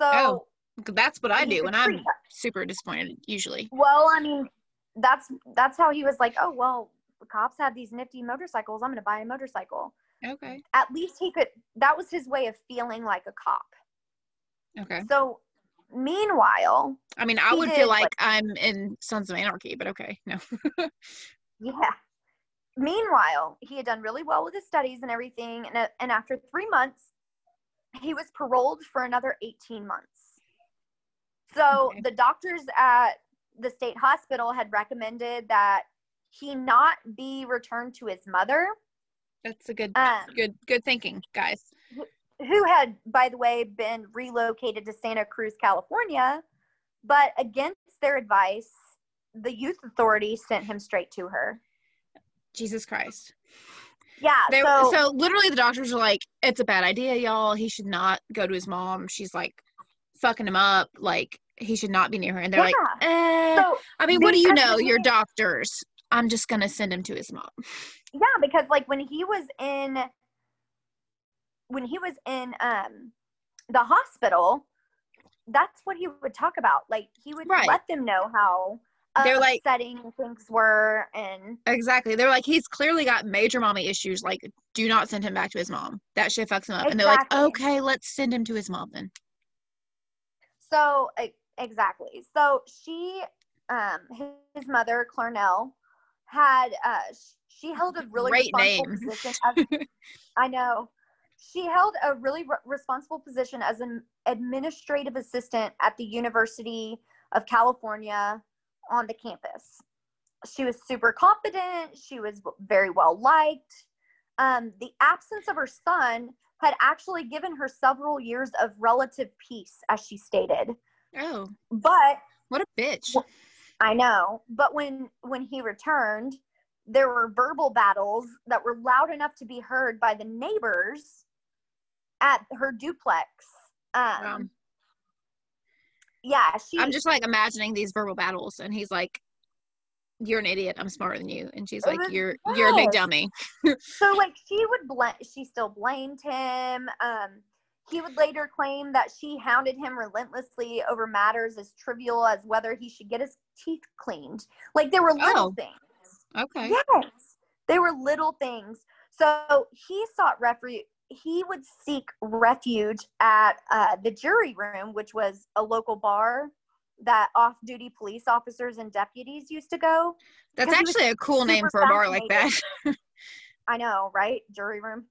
So
Oh, That's what I do when I'm super disappointed. Usually.
Well, I mean, that's that's how he was like, oh well, the cops have these nifty motorcycles. I'm gonna buy a motorcycle.
Okay.
At least he could. That was his way of feeling like a cop.
Okay.
So meanwhile,
I mean, I would
did,
feel
like-
like I'm in Sons of Anarchy, but okay, no.
yeah. Meanwhile, he had done really well with his studies and everything, and, uh, and after three months, he was paroled for another 18 months. So
Okay.
the doctors at the state hospital had recommended that he not be returned to his mother,
That's a good,
um,
good, good thinking, guys.
who had, by the way, been relocated to Santa Cruz, California. But against their advice, the youth authority sent him straight to her.
Jesus Christ.
Yeah.
They,
so,
so, literally, the doctors are like, "It's a bad idea, y'all. He should not go to his mom. She's like fucking him up. Like he should not be near her." And they're like, "Eh."
so
I mean, what do you know?
the
You're doctors. I'm just gonna send him to his mom.
yeah, because like when he was in when he was in um the hospital, that's what he would talk about. Like he would
Right.
let them know how
They're like-
setting things were and
Exactly. They're like, he's clearly got major mommy issues. Like, do not send him back to his mom. That shit fucks him up. And they're like, okay, let's send him to his mom then.
So exactly. So she, um, his, mother, Clarnell, had uh, sh- she held a really
Great
responsible
name.
position. As, I know. She held a really re- responsible position as an administrative assistant at the University of California on the campus. She was super competent. She was very well liked. Um, the absence of her son had actually given her several years of relative peace, as she stated.
Oh,
But
what a bitch.
I know. But when when he returned, there were verbal battles that were loud enough to be heard by the neighbors at her duplex. Um,
Wow.
Yeah, she.
I'm just like imagining these verbal battles, and he's like, "You're an idiot. I'm smarter than you," and she's like, "You're you're a big dummy."
so like she would blame. She still blamed him. Um, he would later claim that she hounded him relentlessly over matters as trivial as whether he should get his teeth cleaned. Like there were little
Oh.
things.
Okay.
Yes, they were little things. So he sought refuge. He would seek refuge at uh, the jury room, which was a local bar that off-duty police officers and deputies used to go.
That's
Because he was
actually a cool name for a bar like that.
I know, right? Jury room.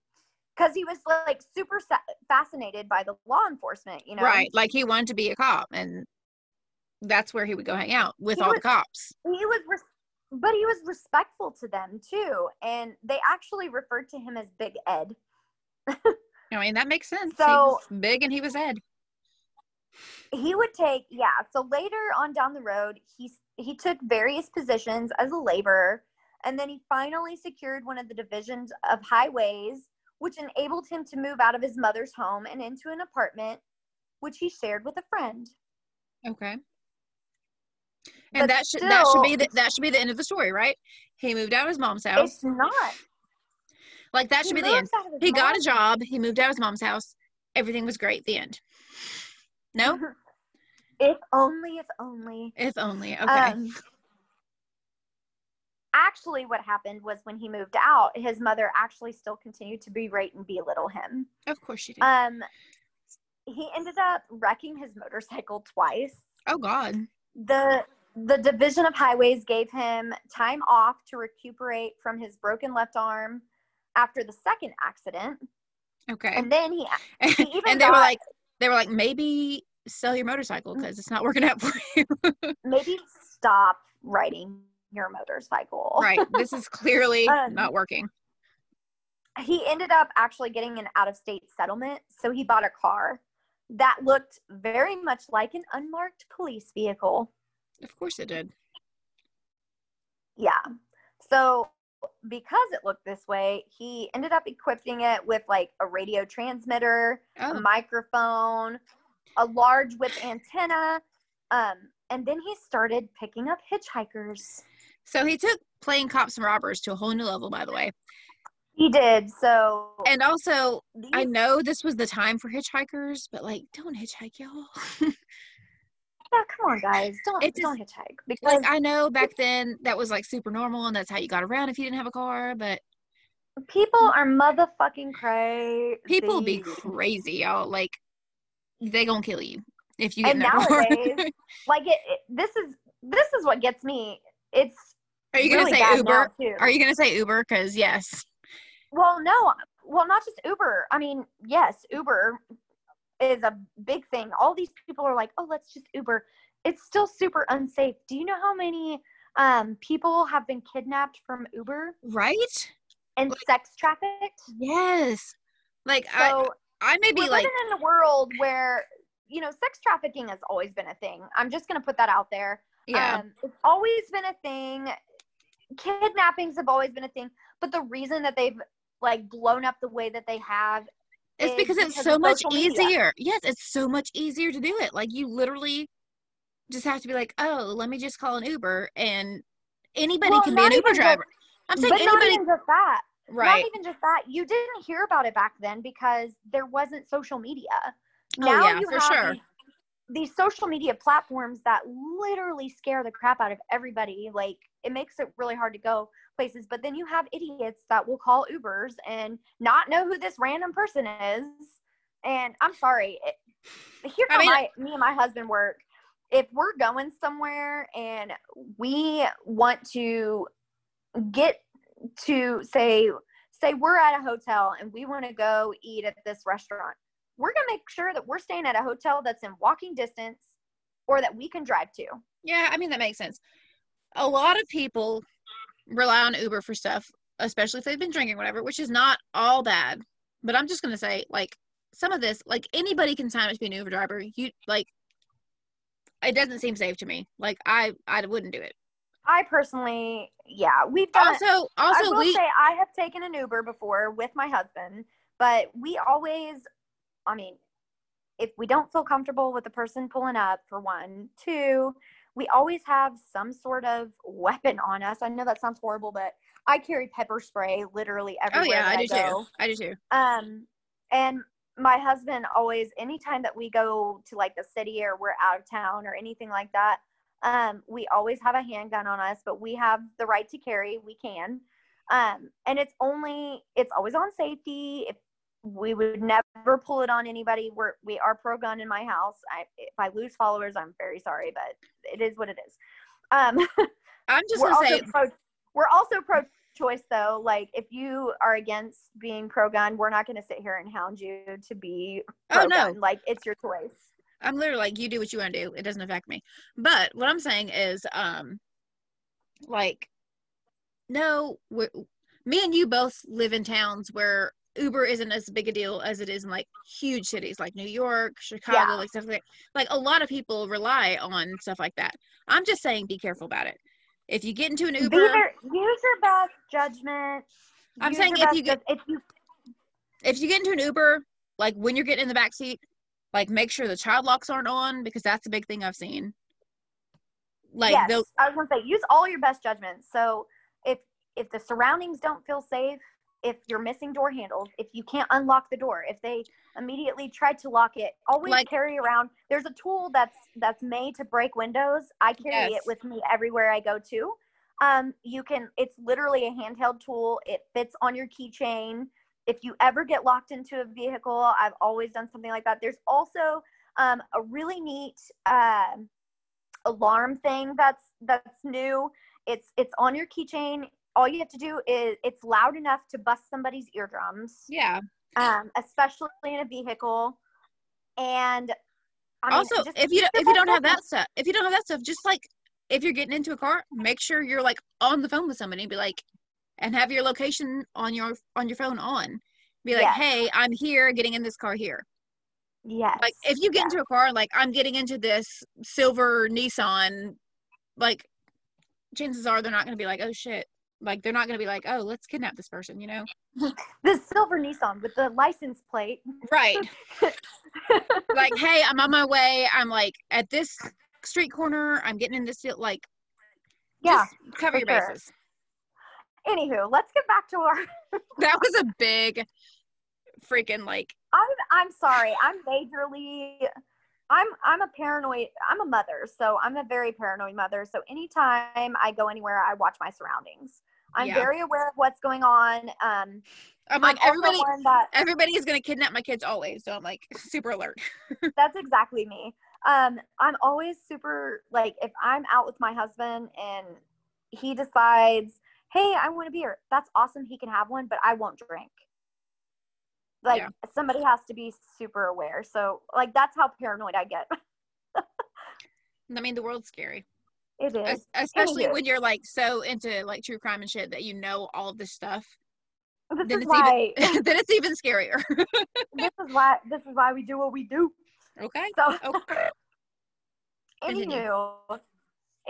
Because he was like super fascinated by the law enforcement, you know.
Right. Like he wanted to be a cop, and that's where he would go hang out with
He
all
was-
the cops.
He was, res- but he was respectful to them too, and they actually referred to him as Big Ed.
I mean, that makes sense. he
So-
was big and he was Ed.
he would take yeah so later on down the road he he took various positions as a laborer and then he finally secured one of the divisions of highways which enabled him to move out of his mother's home and into an apartment which he shared with a friend
Okay.
But
And that should that should be the, that should be the end of the story, right? He moved out of his mom's house.
it's not
Like that
He
should be the end. He got a job. He moved out of his mom's house. Everything was great. The end. No,
if only if only
if only. Okay.
Um, actually, what happened was when he moved out, his mother actually still continued to berate and belittle him.
of course she did.
Um, he ended up wrecking his motorcycle twice.
oh God.
the The Division of Highways gave him time off to recuperate from his broken left arm after the second accident,
Okay.
and then he he even
and they were like, they were like, maybe sell your motorcycle because it's not working out for you.
maybe stop riding your motorcycle.
right. This is clearly
Um,
not working.
he ended up actually getting an out of state settlement. So he bought a car that looked very much like an unmarked police vehicle.
Of course it did.
Yeah. So because it looked this way, he ended up equipping it with like a radio transmitter, a
Oh,
microphone, a large whip antenna. Um, and then he started picking up hitchhikers.
So he took playing cops and robbers to a whole new level, by the way.
He did. So
And also,
these-
I know this was the time for hitchhikers, but like, don't hitchhike, y'all.
yeah, come on, guys, don't
It just-
don't hitchhike because
like, I know back then that was like super normal, and that's how you got around if you didn't have a car. But
people are motherfucking crazy.
people be crazy, y'all. Like, they gonna kill you if you get
And
in that car.
nowadays, like it, it. This is this is what gets me. It's
Are you gonna say Uber? Are you gonna say Uber? Because yes.
Well, no. Well, not just Uber. I mean, yes, Uber is a big thing. All these people are like, "Oh, let's just Uber." It's still super unsafe. Do you know how many um, people have been kidnapped from Uber
Right?
and sex trafficked?
Yes. Like I,
So
I may be
we're
like,
living in a world where you know sex trafficking has always been a thing. I'm just gonna put that out there.
yeah,
Um, it's always been a thing. Kidnappings have always been a thing, but the reason that they've like blown up the way that they have
it's
is
because it's
because
so much
social media.
easier. Yes, it's so much easier to do it. Like you literally just have to be like, oh, let me just call an Uber, and anybody
Well,
can be an Uber
even just-
driver. I'm saying
but not even just that.
right?
Not even just that. You didn't hear about it back then because there wasn't social media.
Oh,
now
yeah,
you
for
have
sure.
these, these social media platforms that literally scare the crap out of everybody. Like it makes it really hard to go places. But then you have idiots that will call Ubers and not know who this random person is. And I'm sorry. It, here's
I
how my me and my husband work. If we're going somewhere and we want to get to say say we're at a hotel and we want to go eat at this restaurant we're going to make sure that we're staying at a hotel that's in walking distance or that we can drive to
Yeah, I mean that makes sense. A lot of people rely on Uber for stuff, especially if they've been drinking, whatever, which is not all bad. But I'm just gonna say, like, some of this, like anybody can sign up to be an Uber driver. You like, it doesn't seem safe to me. Like, I I wouldn't do it.
i personally yeah we've done
Also,
i
also
will
we
say i have taken an uber before with my husband but we always i mean if we don't feel comfortable with the person pulling up for one two we always have some sort of weapon on us i know that sounds horrible but i carry pepper spray literally
oh
everywhere
yeah,
that
I do
go.
too. I do too.
Um, and my husband always, anytime that we go to like the city or we're out of town or anything like that, um, we always have a handgun on us, but we have the right to carry. We can. Um, and it's only, it's always on safety. If we would never pull it on anybody, we're, we are pro gun in my house. I, if I lose followers, I'm very sorry, but it is what it is. Um,
I'm just gonna say,
pro we're also pro choice though like if you are against being pro gun we're not going to sit here and hound you to be
oh no,
like it's your choice
I'm literally like, you do what you want to do. It doesn't affect me. But what I'm saying is, um, like, no, we me and you both live in towns where Uber isn't as big a deal as it is in like huge cities like New York, Chicago,
Yeah.
like stuff like that. like a lot of people rely on stuff like that. I'm just saying, be careful about it. If you get into an Uber,
there- use your best judgment
I'm saying if you get-
if you
if you get into an Uber, like when you're getting in the back seat, like make sure the child locks aren't on because that's a big thing I've seen. Like
yes, I was gonna say use all your best judgment. So if if the surroundings don't feel safe, if you're missing door handles, if you can't unlock the door, if they immediately tried to lock it, always
Like-
carry around. There's a tool that's that's made to break windows. I carry
Yes.
it with me everywhere I go to. Um, you can. It's literally a handheld tool. It fits on your keychain. If you ever get locked into a vehicle, I've always done something like that. There's also um, a really neat um alarm thing that's that's new. It's it's on your keychain. All you have to do is it's loud enough to bust somebody's eardrums,
yeah.
um, especially in a vehicle. And I mean,
also, if you if you don't have that stuff, if you don't have that stuff, just like if you're getting into a car, make sure you're like on the phone with somebody. Be like, and have your location on your on your phone on. Be like,
Yes.
hey, I'm here, getting in this car here.
yes,
Like if you get into a car, like I'm getting into this silver Nissan, like chances are they're not going to be like, oh shit, Like they're not gonna be like, oh, let's kidnap this person, you know?
The silver Nissan with the license plate.
Right. like, hey, I'm on my way. I'm like at this street corner. I'm getting in this. Like,
yeah.
cover your
sure.
bases.
Anywho, let's get back to our.
That was a big freaking like
I'm I'm sorry. I'm majorly. I'm I'm a paranoid. I'm a mother, so I'm a very paranoid mother. So anytime I go anywhere, I watch my surroundings. I'm
Yeah.
very aware of what's going on. Um,
I'm like
I'm
everybody
that
everybody is gonna kidnap my kids always. So I'm like super alert.
that's exactly me. Um, I'm always super like if I'm out with my husband and he decides, hey, I want a beer. That's awesome. He can have one, but I won't drink. Like
Yeah.
somebody has to be super aware. So like that's how paranoid I get.
I mean the world's scary.
It is.
especially
Anywho.
when you're like so into like true crime and shit that you know all of this stuff.
This
then
is
it's
why
even then it's even scarier.
this is why this is why we do what we do.
okay.
So
Okay.
Anywho,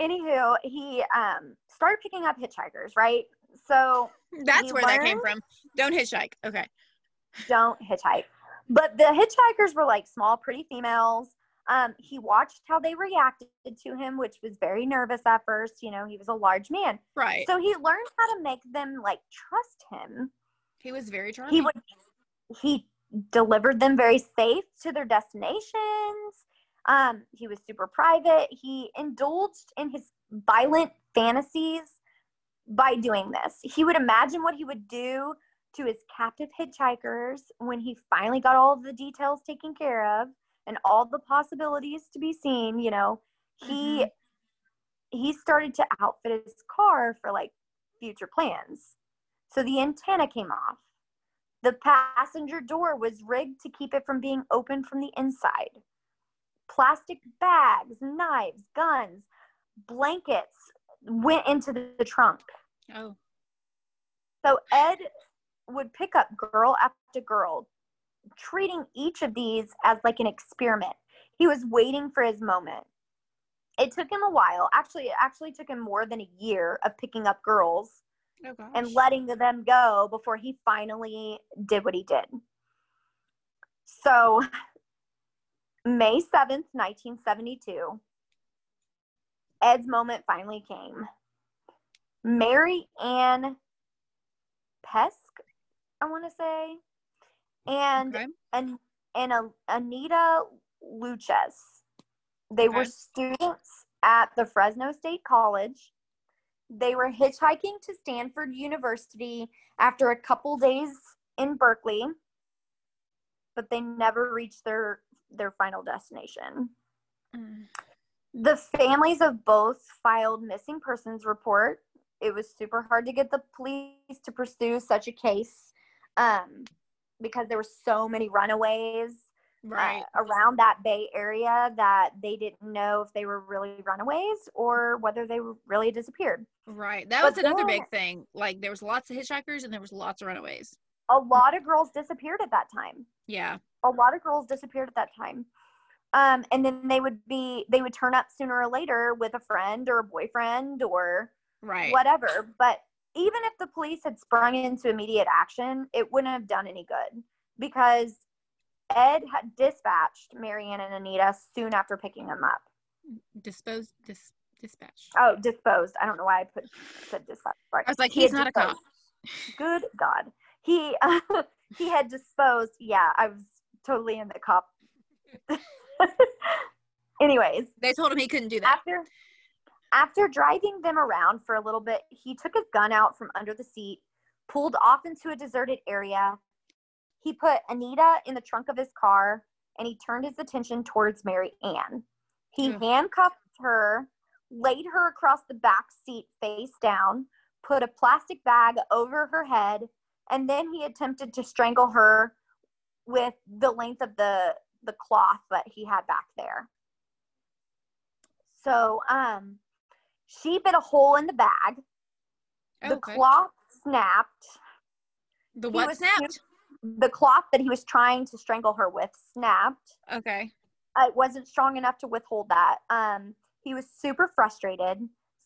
anywho, he um started picking up hitchhikers, right? So
That's
He
where that came from. Don't hitchhike. Okay.
don't hitchhike. But the hitchhikers were like small, pretty females. Um, he watched how they reacted to him, which was very nervous at first. You know, he was a large man.
Right.
So he learned how to make them like trust him.
he was very charming.
He would he delivered them very safe to their destinations. Um, he was super private. He indulged in his violent fantasies by doing this. He would imagine what he would do to his captive hitchhikers when he finally got all of the details taken care of and all the possibilities to be seen, you know. He mm-hmm. he started to outfit his car for like future plans. So the antenna came off. The passenger door was rigged to keep it from being opened from the inside. Plastic bags, knives, guns, blankets went into the trunk.
oh.
So Ed would pick up girl after girl, treating each of these as like an experiment. He was waiting for his moment. It took him a while. Actually, it actually took him more than a year of picking up girls
Oh
and letting them go before he finally did what he did. So, May 7th, 1972, Ed's moment finally came. Mary Ann Pesk, I want to say, and
okay.
and and a, Anita Luches. They were students at the Fresno State College. They were hitchhiking to Stanford University after a couple days in Berkeley, but they never reached their their final destination.
Mm.
The families of both filed missing persons report. It was super hard to get the police to pursue such a case um, because there were so many runaways uh,
Right.
around that Bay Area that they didn't know if they were really runaways or whether they really disappeared.
Right. That
but
was another
then-
big thing. Like there was lots of hitchhikers and there was lots of runaways.
A lot of girls disappeared at that time.
Yeah.
a lot of girls disappeared at that time um, and then they would be they would turn up sooner or later with a friend or a boyfriend or
Right.
whatever but even if the police had sprung into immediate action it wouldn't have done any good because ed had dispatched mary ann and anita soon after picking them up
Dispose dis dispatch.
oh disposed i don't know why i put said dispatched Sorry.
I was like,
He
he's not a cop.
good god he he had disposed yeah i was totally in the cop anyways
They told him he couldn't do that.
after after driving them around for a little bit he took his gun out from under the seat pulled off into a deserted area. He put anita in the trunk of his car and he turned his attention towards mary ann. He
Ugh.
handcuffed her laid her across the back seat face down put a plastic bag over her head and then he attempted to strangle her with the length of the the cloth that he had back there. So um she bit a hole in the bag the
okay.
cloth snapped
the what
was
snapped?
the cloth that he was trying to strangle her with snapped
Okay.
it wasn't strong enough to withhold that um he was super frustrated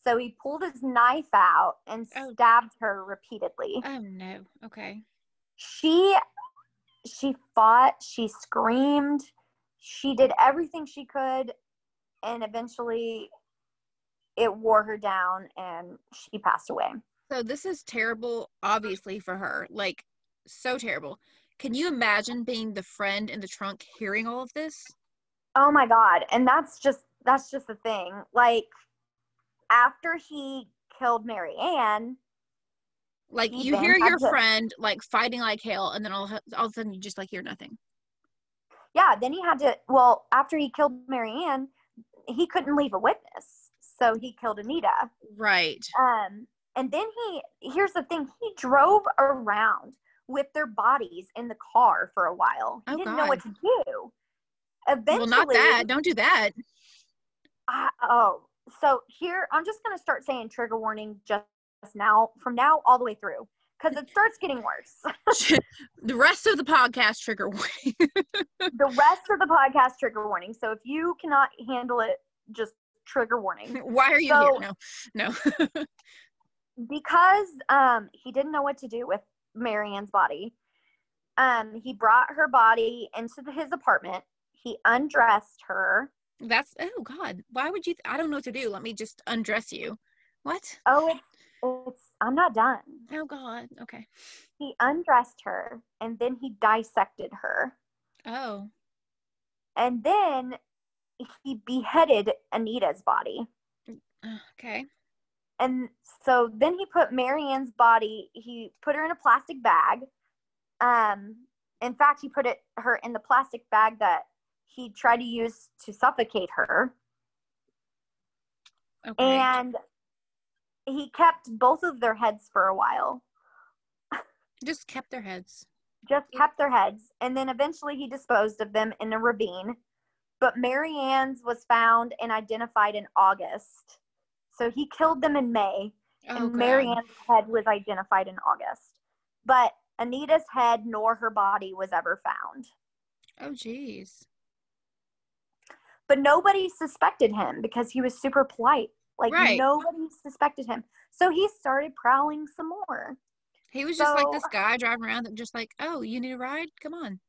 So he pulled his knife out and
Oh.
stabbed her repeatedly.
Oh no. Okay.
She she fought, she screamed, she did everything she could and eventually it wore her down and she passed away.
So this is terrible, obviously, for her. Like, so terrible. Can you imagine being the friend in the trunk hearing all of this?
Oh my god. And that's just that's just the thing. Like after he killed Mary Ann,
Like, you hear your
to-
friend like fighting like hell, and then all, all of a sudden you just like hear nothing.
yeah, then he had to well, after he killed Mary Ann, he couldn't leave a witness. So he killed Anita.
Right.
Um, and then he here's the thing, he drove around with their bodies in the car for a while. He
Oh,
didn't know what to do. Eventually,
well, not that. Don't do that.
I- oh, so here I'm just gonna start saying trigger warning just now, from now all the way through, because it starts getting worse.
the rest of the podcast trigger warning.
the rest of the podcast trigger warning. So if you cannot handle it, just trigger warning.
Why are you
So-
here? No, no.
because um he didn't know what to do with Mary Ann's body. Um, he brought her body into the- his apartment. He undressed her.
That's oh god. Why would you? I don't know what to do. Let me just undress you. What?
Oh, it's, it's I'm not done.
Oh god. Okay.
He undressed her and then he dissected her.
Oh.
And then he beheaded Anita's body.
Okay.
And so then he put Mary Ann's body, he put her in a plastic bag. Um, in fact, he put it her in the plastic bag that he tried to use to suffocate her.
Okay.
And he kept both of their heads for a while.
just kept their heads.
Just kept their heads. And then eventually he disposed of them in a ravine. But Mary Ann's was found and identified in August. So he killed them in May.
Oh
and
god.
Mary Ann's head was identified in August. But Anita's head nor her body was ever found.
Oh jeez.
But nobody suspected him because he was super polite. Like
Right.
nobody suspected him. So he started prowling some more.
He was just like this guy driving around and just like, oh, you need a ride? Come on.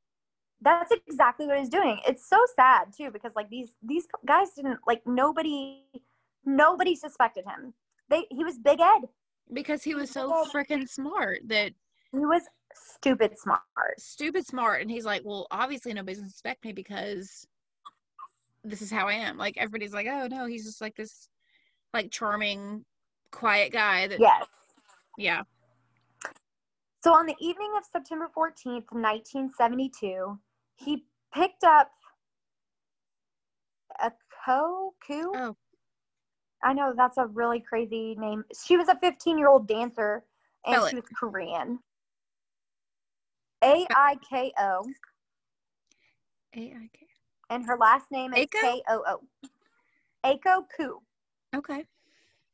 That's exactly what he's doing. It's so sad too because like these these guys didn't like nobody nobody suspected him. They he was Big Ed.
Because he was so freaking smart that
He was stupid smart.
stupid smart and he's like, Well, obviously nobody's gonna suspect me because this is how I am. Like everybody's like, Oh no, he's just like this like charming, quiet guy that
Yes.
yeah.
So on the evening of September 14th, 1972, he picked up a coup.
Oh.
I know that's a really crazy name. She was a 15 year old dancer and
Spell
she
it.
was Korean. A I K O,
A I K.
and her last name is? K O O. Aiko Koo.
Okay.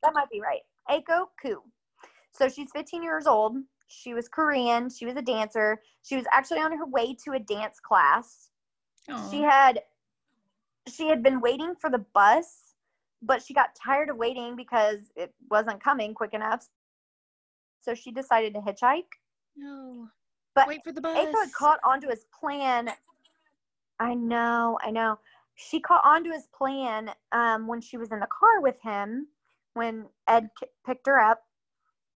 That might be right. Aiko Koo. So she's 15 years old. She was Korean. She was a dancer. She was actually on her way to a dance class.
Oh.
She had she had been waiting for the bus, but she got tired of waiting because it wasn't coming quick enough. So she decided to hitchhike.
no.
But
Wait for the bus.
Aiko had caught onto his plan. I know, I know. She caught onto his plan um, when she was in the car with him when Ed k- picked her up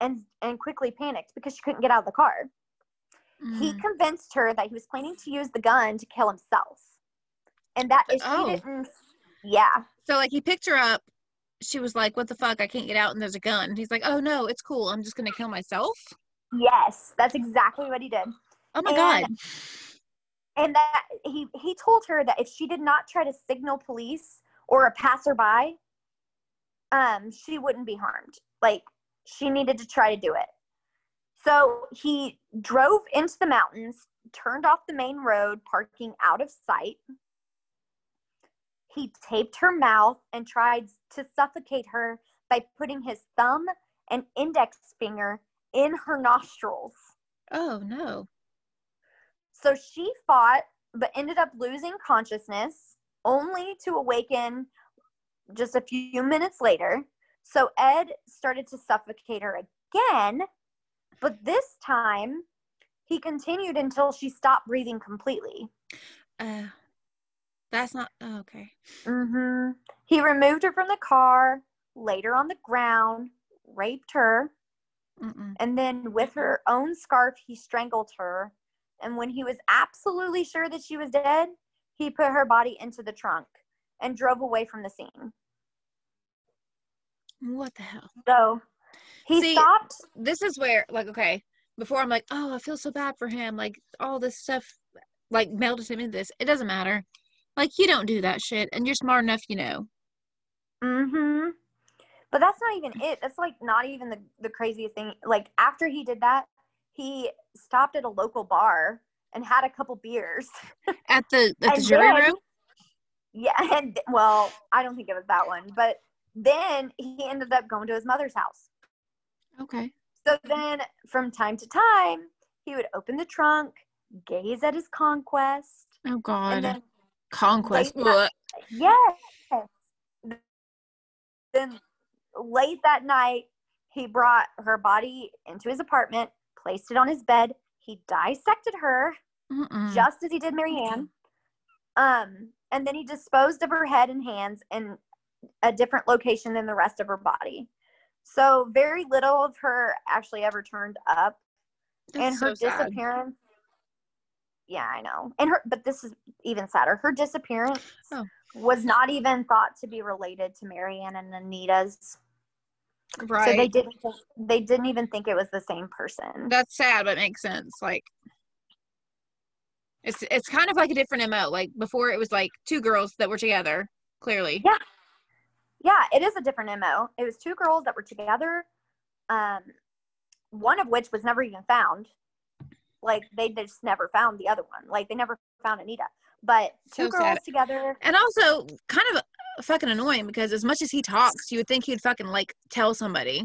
and and quickly panicked because she couldn't get out of the car. He
Mm.
convinced her that he was planning to use the gun to kill himself. And that she
Oh.
didn't yeah.
So like he picked her up. She was like, "What the fuck? I can't get out, and there's a gun." And he's like, "Oh no, it's cool. I'm just gonna kill myself."
Yes, that's exactly what he did.
Oh my
And-
god.
and that he he told her that if she did not try to signal police or a passerby um she wouldn't be harmed like she needed to try to do it so he drove into the mountains turned off the main road parking out of sight he taped her mouth and tried to suffocate her by putting his thumb and index finger in her nostrils
Oh no.
so she fought, but ended up losing consciousness, only to awaken just a few minutes later. So Ed started to suffocate her again, but this time he continued until she stopped breathing completely.
Uh, that's not oh, okay.
hmm He removed her from the car, laid her on the ground, raped her,
Mm-mm.
and then with her own scarf, he strangled her. And when he was absolutely sure that she was dead, he put her body into the trunk and drove away from the scene.
What the hell?
So he
See-
stopped.
This is where like okay. Before I'm like, oh, I feel so bad for him. Like all this stuff, like melted him into this. It doesn't matter. Like you don't do that shit, and you're smart enough, you know.
Mm hmm But that's not even it. That's like not even the, the craziest thing. Like after he did that, he stopped at a local bar and had a couple beers.
At the at the jury
then-
room.
Yeah, and well, I don't think it was that one, but then he ended up going to his mother's house.
Okay.
So then from time to time, he would open the trunk, gaze at his conquest,
Oh God. Conquest.
night- yes. Then late that night, he brought her body into his apartment, placed it on his bed. He dissected her
Mm-mm.
just as he did Mary Ann. Um, and then he disposed of her head and hands in a different location than the rest of her body. So very little of her actually ever turned up, and her
so
disappearance. Yeah, I know. And her, but this is even sadder. Her disappearance
Oh.
was not even thought to be related to Mary Ann and Anita's.
Right.
So they didn't. They didn't even think it was the same person.
That's sad, but makes sense. Like it's it's kind of like a different MO. Like before it was like two girls that were together, clearly.
Yeah. Yeah, it is a different MO. It was two girls that were together, um, one of which was never even found. Like they just never found the other one. Like they never found Anita. But two
So
girls
sad.
together.
And also kind of fucking annoying because as much as he talks, you would think he'd fucking like tell somebody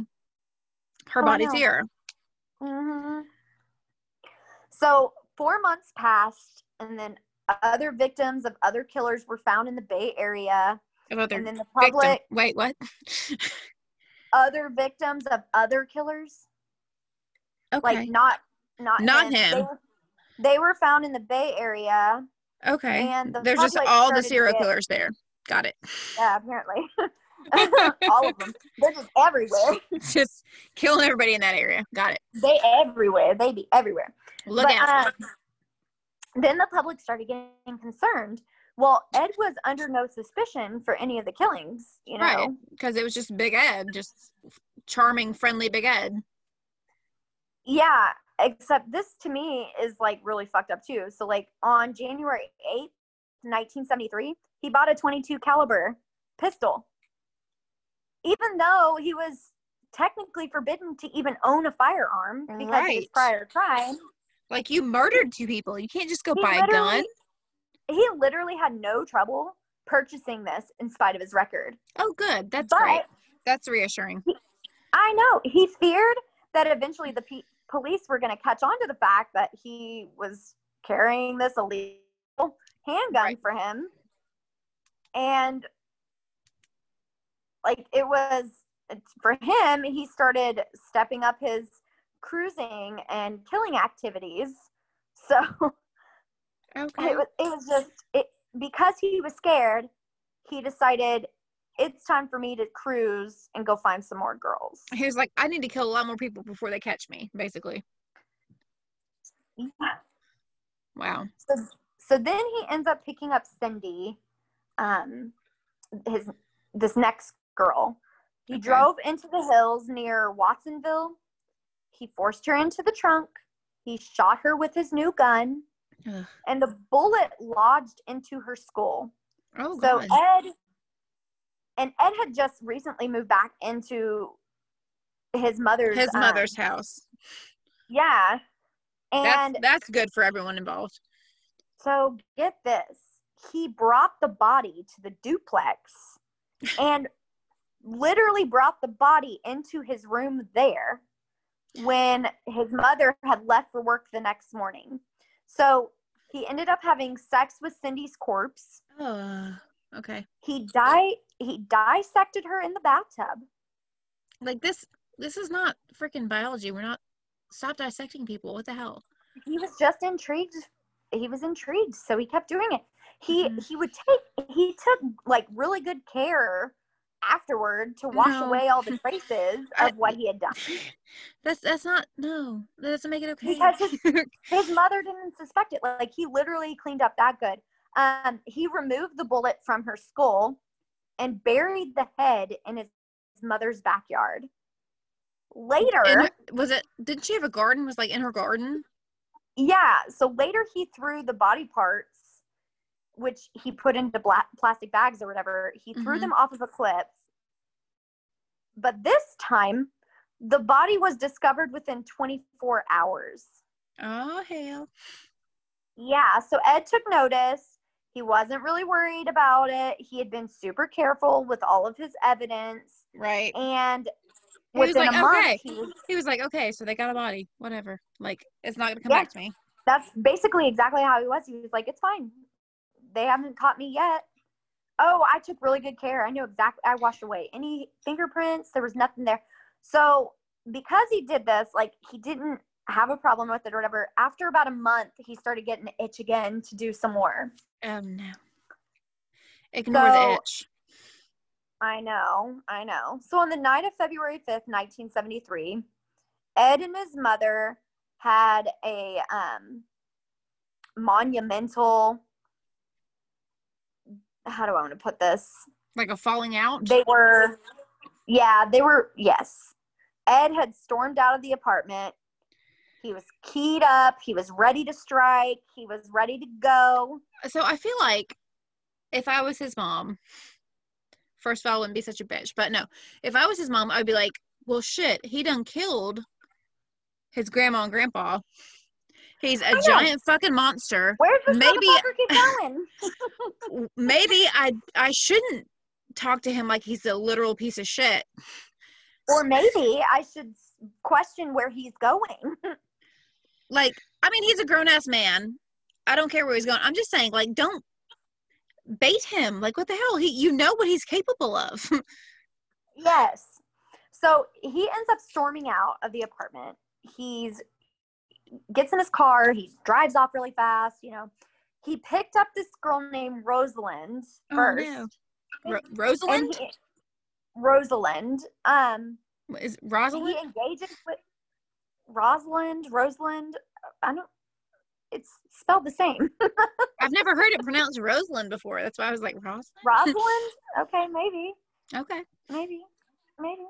her
Oh,
body's here.
hmm So four months passed, and then other victims of other killers were found in the Bay Area,
About their
and then the
victim.
public,
Wait, what?
other victims of other killers.
okay.
like not not
Not
They
him.
were, they were found in the Bay Area.
okay.
and the
There's just all the serial
get-
killers there. Got it.
Yeah, apparently. all of them. They're just everywhere.
just killing everybody in that area. Got it.
They everywhere. They be everywhere.
Look
but,
out.
um, then the public started getting concerned. Well, Ed was under no suspicion for any of the killings, you know.
Right. Because it was just Big Ed, just charming, friendly Big Ed.
Yeah, except this to me is like really fucked up too. So like on January 8th, 1973, he bought a 22 caliber pistol. Even though he was technically forbidden to even own a firearm because of his prior crime.
Like you murdered two people. You can't just go buy a gun.
He literally had no trouble purchasing this in spite of his record.
Oh, good. That's
but
great. That's reassuring.
I know he feared that eventually the pe- police were going to catch on to the fact that he was carrying this illegal handgun
Right.
for him. And like it was for him, he started stepping up his cruising and killing activities. So
Okay.
it was, it was just it because he was scared, he decided it's time for me to cruise and go find some more girls.
He was like, I need to kill a lot more people before they catch me, basically. Yeah. Wow.
So, so then he ends up picking up Cindy, um, his this next girl. He
Okay.
drove into the hills near Watsonville. He forced her into the trunk. He shot her with his new gun,
Ugh.
and the bullet lodged into her skull.
Oh,
So
God.
Ed and Ed had just recently moved back into his mother's
His
um,
mother's house.
yeah. And
That's that's good for everyone involved.
So get this. He brought the body to the duplex and literally brought the body into his room there when his mother had left for work the next morning. So he ended up having sex with Cindy's corpse.
Oh, okay.
He di- he dissected her in the bathtub.
Like this this is not freaking biology. We're not stop dissecting people. What the hell?
he was just intrigued he was intrigued so he kept doing it he
Mhm.
he would take he took like really good care afterward to wash
No.
away all the traces
I-
of what he had done
That's that's not no. That doesn't make it okay.
Because his mother didn't suspect it like he literally cleaned up that good um he removed the bullet from her skull and buried the head in his mother's backyard later
her- was it didn't she have a garden? Was like in her garden?
Yeah. So later he threw the body parts, which he put into black plastic bags or whatever, he threw
Mhm.
them off of a cliff. But this time, the body was discovered within 24 hours.
Oh hell.
Yeah. So Ed took notice. He wasn't really worried about it. He had been super careful with all of his evidence.
Right.
And
He was like,
a month,
okay.
he was
He was like, okay, so they got a body. Whatever. Like it's not gonna come
Yeah.
back to me.
that's basically exactly how he was. He was like, "It's fine. They haven't caught me yet." Oh, I took really good care. I knew exactly. I washed away any fingerprints. There was nothing there. So because he did this, like he didn't have a problem with it or whatever. After about a month, he started getting the itch again to do some more.
Um no. Ignore the itch.
I know, I know. So on the night of February 5th, 1973, Ed and his mother had a um, monumental, how do I want to put this?
Like a falling out.
They were, yeah, they were, yes. Ed had stormed out of the apartment. He was keyed up. He was ready to strike. He was ready to go.
so I feel like if I was his mom, first of all, I wouldn't be such a bitch. But no, if I was his mom, I'd be like, well, shit, he done killed his grandma and grandpa. He's a giant fucking monster.
Where's this
Maybe-
motherfucker keep going?
Maybe I I shouldn't talk to him like he's a literal piece of shit.
or maybe I should question where he's going.
Like, I mean, he's a grown ass man. I don't care where he's going. I'm just saying, like, don't bait him. Like, what the hell? He, you know what he's capable of.
yes. So he ends up storming out of the apartment. He's gets in his car. He drives off really fast. You know, he picked up this girl named Rosalind
Oh,
first.
no. Ro- Rosalind
he- Rosalind. Um,
is
he
Rosalind.
engages with Rosalind. Rosalind. I don't. It's spelled the same.
I've never heard it pronounced Rosalind before. That's why I was like Rosalind.
Rosalind. Okay, maybe.
Okay.
Maybe, maybe.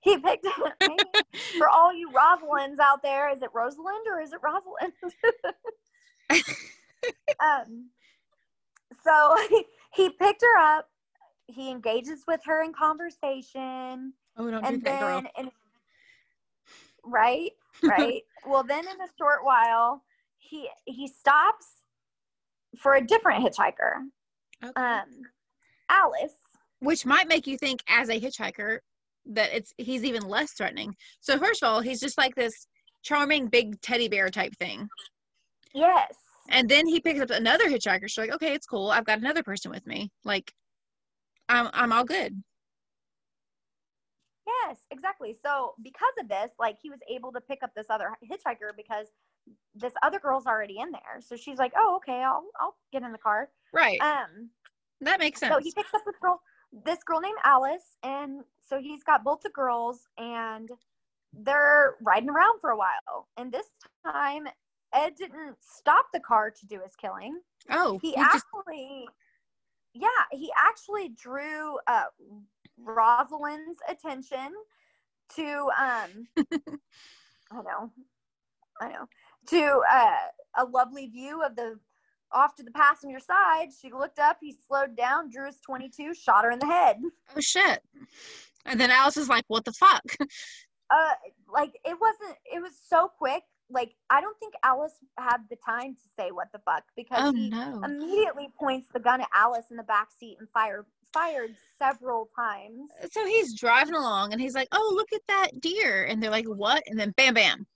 He picked maybe for all you Rosalinds out there. Is it Rosalind or is it Rosalind? um, so he picked her up. He engages with her in conversation,
Oh, don't do
and
that, girl.
in, right, right. well, then in a short while, he he stops for a different hitchhiker,
Okay.
um, Alice.
Which might make you think, as a hitchhiker, that it's he's even less threatening. So first of all, he's just like this charming big teddy bear type thing.
Yes.
And then he picks up another hitchhiker. She's like, okay, it's cool. I've got another person with me. Like, I'm I'm all good.
Yes, exactly. So because of this, like he was able to pick up this other hitchhiker because this other girl's already in there. So she's like, "Oh, okay, I'll I'll get in the car."
Right.
Um,
that makes sense.
so he picks up this girl, this girl named Alice, and so he's got both the girls, and they're riding around for a while. And this time, Ed didn't stop the car to do his killing.
oh,
He
he just
actually, yeah, he actually drew uh, Rosalind's attention to, um, I know, I know, to uh, a lovely view of the off to the passenger side. She looked up, he slowed down, drew his 22, shot her in the head.
oh shit. And then Alice is like, what the fuck?
Uh, like it wasn't, it was so quick. Like I don't think Alice had the time to say what the fuck because
oh
he
no.
immediately points the gun at Alice in the back seat and fired fired several times.
so he's driving along and he's like, oh, look at that deer. And they're like, what? And then bam, bam.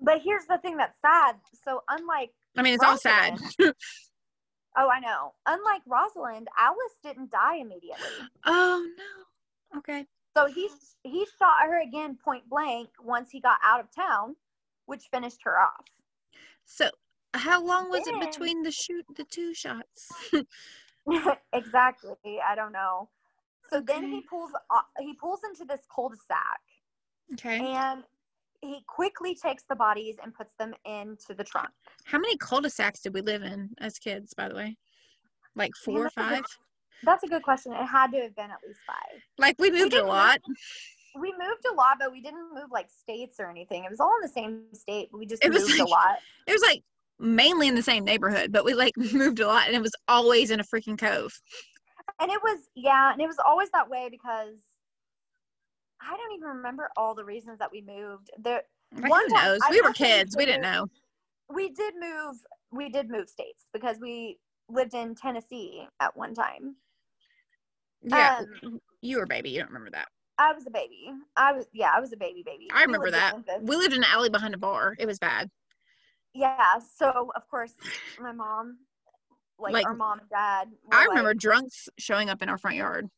But here's the thing that's sad. So unlike
I mean, it's all sad.
oh, I know. Unlike Rosalind, Alice didn't die immediately.
oh no. Okay.
So he he shot her again point blank once he got out of town, which finished her off.
So how long was
Then-
it between the shoot the two shots?
exactly. I don't know. So then he pulls he pulls into this cul-de-sac
Okay.
and he quickly takes the bodies and puts them into the trunk.
How many cul-de-sacs did we live in as kids, by the way? Like four or
that's a good-
five?
That's a good question. It had to have been at least five.
Like we moved a
didn't
lot.
We moved a lot, but we didn't move like states or anything. It was all in the same state, but we just
It was
moved a lot.
It was like mainly in the same neighborhood, but we like moved a lot and it was always in a freaking cove.
And it was yeah, and it was always that way because I don't even remember all the reasons that we moved. There
Like
One
who
time-
knows?
I
We were kids. We didn't know.
we did move we did move states because we lived in Tennessee at one time.
Yeah.
Um,
you were a baby. You don't remember that.
I was a baby. I was yeah, I was a baby baby.
I remember
in
that. We lived in an alley behind a bar. It was bad.
Yeah, so of course my mom like,
Like,
our mom and dad
I remember
like-
drunks showing up in our front yard.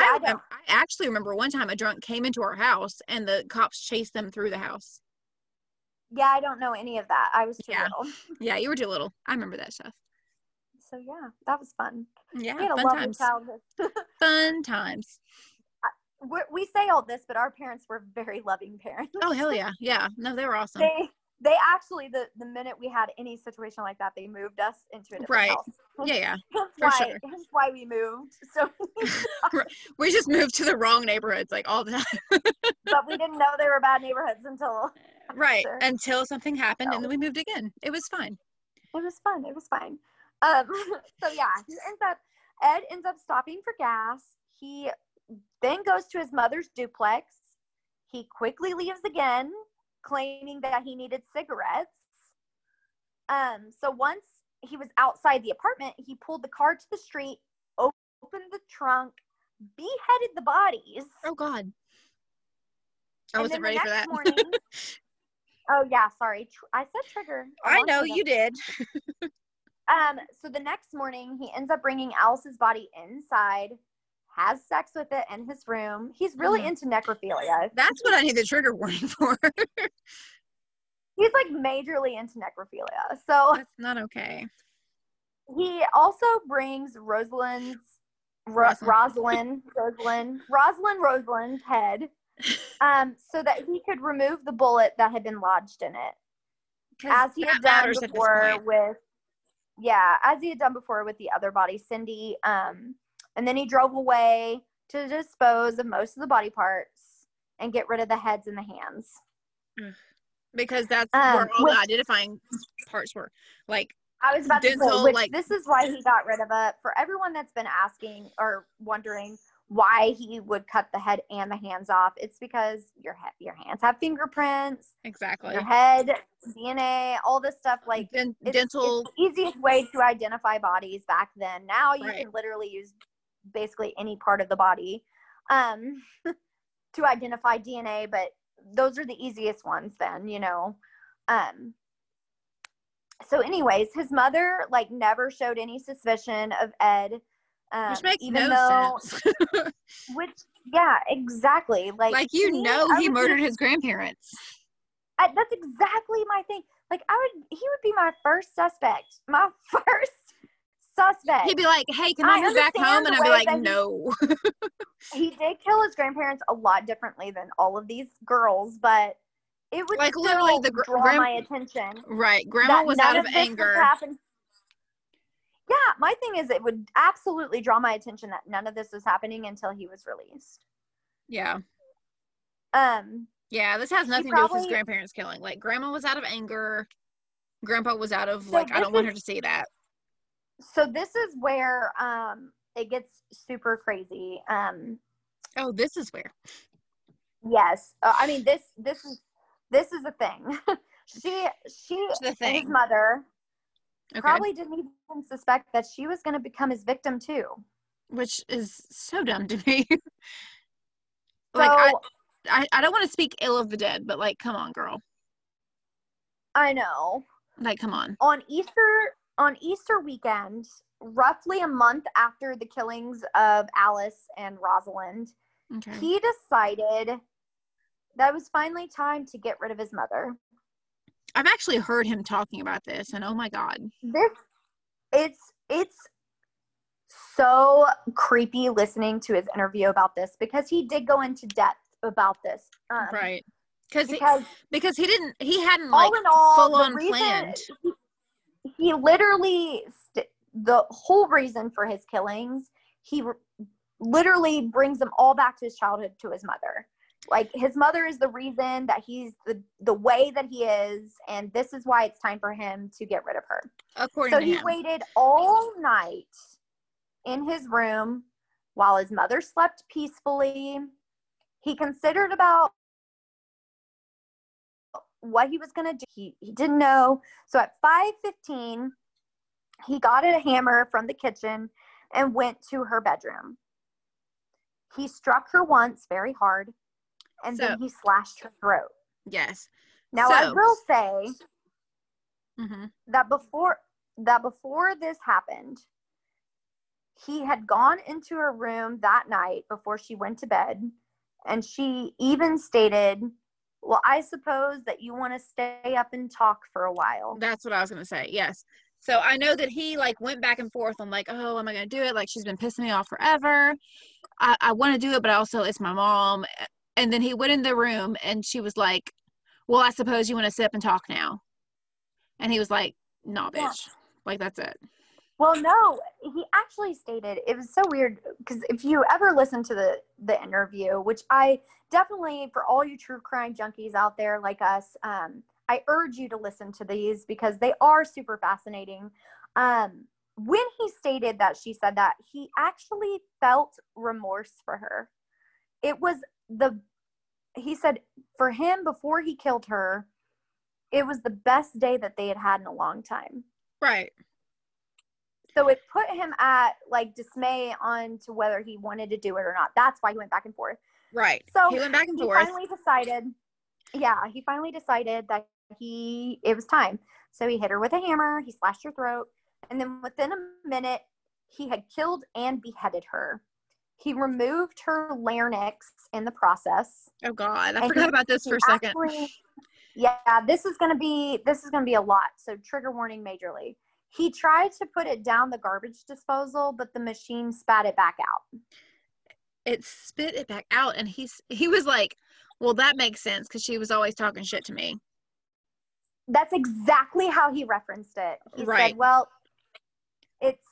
Yeah,
I,
I
I actually remember one time a drunk came into our house and the cops chased them through the house.
Yeah, I don't know any of that. I was too
Yeah.
little.
Yeah, you were too little. I remember that stuff.
So yeah, that was fun.
Yeah,
we had a lovely
times.
childhood.
Fun times.
We're, we say all this, but our parents were very loving parents.
Oh hell yeah, yeah. No, they were awesome.
They they actually the the minute we had any situation like that, they moved us into a different
Right.
house.
Yeah, yeah.
Hence
for
why,
sure.
hence why we moved. So,
We just moved to the wrong neighborhoods like all the time.
but we didn't know they were bad neighborhoods until
right.
Sure.
Until something happened
No.
and then we moved again. It was fine.
it was fun. It was fine. Um, so yeah, he ends up Ed ends up stopping for gas. He then goes to his mother's duplex. He quickly leaves again, claiming that he needed cigarettes. Um, so once he was outside the apartment, he pulled the car to the street, opened the trunk, beheaded the bodies.
Oh god. I
and
wasn't ready for that.
morning, oh yeah, sorry. Tr- I said trigger.
I,
long
know you did.
Um, so the next morning, he ends up bringing Alice's body inside, has sex with it in his room. He's really
Mhm.
into necrophilia.
That's what I need the trigger warning for.
He's like majorly into necrophilia. So
That's not okay.
he also brings Rosalind's Ro-
Rosalind.
Rosalind, Rosalind, Rosalind, Rosalind's head, um, so that he could remove the bullet that had been lodged in it, as he had done
matters at this
before with yeah as he had done before with the other body cindy um and then he drove away to dispose of most of the body parts and get rid of the heads and the hands
because that's
Um,
where all
which-
the identifying parts were. Like,
i was about to
Dental,
say which
like-
this is why he got rid of it for everyone that's been asking or wondering why he would cut the head and the hands off it's because your head your hands have fingerprints
exactly.
your head dna all this stuff like
Den-
it's,
dental.
it's the easiest way to identify bodies back then. Now you
Right.
can literally use basically any part of the body um, to identify DNA, but those are the easiest ones then, you know. Um, so, anyways, his mother like never showed any suspicion of Ed. Um,
which makes
even
no
though,
sense.
which, yeah, exactly. Like,
like, you
me,
know, he murdered
be-
his grandparents.
I, that's exactly my thing. Like I would, he would be my first suspect. My first suspect.
He'd be like, "Hey, can
I
I move back home?" And I'd be like,
he-
"No."
he did kill his grandparents a lot differently than all of these girls, but it would
Like, literally, the gr-
draw
grand-
my attention.
right. Grandma
that
was out of
was
anger.
Yeah, my thing is, it would absolutely draw my attention that none of this was happening until he was released.
Yeah.
Um,
Yeah, this has nothing to do with his grandparents killing. Like, grandma was out of anger. Grandpa was out of
So
like, I don't want her to see that.
So this is where um it gets super crazy. Um,
Oh, this is where.
Yes, uh, I mean this. This is this is the thing. she she
the
and his mother
Okay.
probably didn't even suspect that she was going to become his victim too.
Which is so dumb to me. Like, I,
I,
I, I don't want to speak ill of the dead, but like, come on, girl.
I know
Like, come on.
on Easter on Easter weekend, roughly a month after the killings of Alice and Rosalind,
Okay.
he decided that it was finally time to get rid of his mother.
I've actually heard him talking about this, and oh my god.
This it's it's so creepy listening to his interview about this because he did go into depth about this. Um,
right. Because he,
Because
because he didn't he hadn't
all
like
in all, the
on
reason
planned.
he, he literally st- the whole reason for his killings, he r literally brings them all back to his childhood to his mother. Like his mother is the reason that he's the the way that he is, and this is why it's time for him to get rid of her.
According
So he
him.
waited all night in his room while his mother slept peacefully. He considered about what he was going to do. He, he didn't know. So at 5:15, he got a hammer from the kitchen and went to her bedroom. He struck her once very hard and
So-
then he slashed her throat.
Yes.
Now I will say
hmm
that before that before this happened he had gone into her room that night before she went to bed and she even stated well i suppose that you want to stay up and talk for a while
That's what I was gonna say. Yes. So I know that he like went back and forth on like, oh, am I gonna do it? Like she's been pissing me off forever. I, I want to do it, but also it's my mom. And then he went in the room and she was like, well, I suppose you want to sit up and talk now. And he was like, no, bitch.
Yeah.
Like that's it.
Well no he actually stated it was so weird because if you ever listen to the the interview which i definitely for all you true crime junkies out there like us um i urge you to listen to these because they are super fascinating. Um when he stated that she said that he actually felt remorse for her. It was the he said for him before he killed her it was the best day that they had had in a long time.
Right.
So it put him at like dismay on to whether he wanted to do it or not. That's why he went back and forth.
Right.
So
he went back and
He
forth.
finally decided, yeah, he finally decided that he it was time. So he hit her with a hammer, he slashed her throat, and then within a minute, he had killed and beheaded her. He removed her larynx in the process.
oh God, I forgot
he-
about this for a second.
actually- yeah, this is gonna be this is gonna be a lot. So trigger warning majorly. He tried to put it down the garbage disposal, but the machine spat it back out.
It spit it back out, and he's he was like, well, that makes sense because she was always talking shit to me.
That's exactly how he referenced it. He
Right.
said, "Well, it's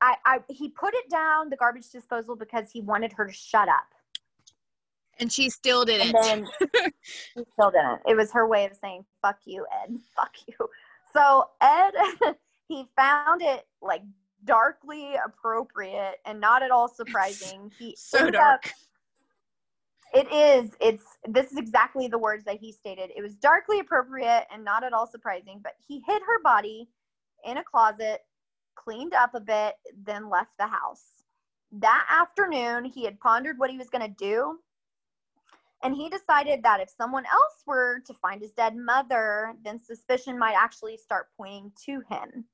I, I he put it down the garbage disposal because he wanted her to shut up."
And she still didn't.
And then he still didn't. It was her way of saying, fuck you, Ed. Fuck you. So Ed, he found it like darkly appropriate and not at all surprising. He
so dark.
up- it is. It's this is exactly the words that he stated. It was darkly appropriate and not at all surprising, but he hid her body in a closet, cleaned up a bit, then left the house. That afternoon, he had pondered what he was going to do, and he decided that if someone else were to find his dead mother, then suspicion might actually start pointing to him.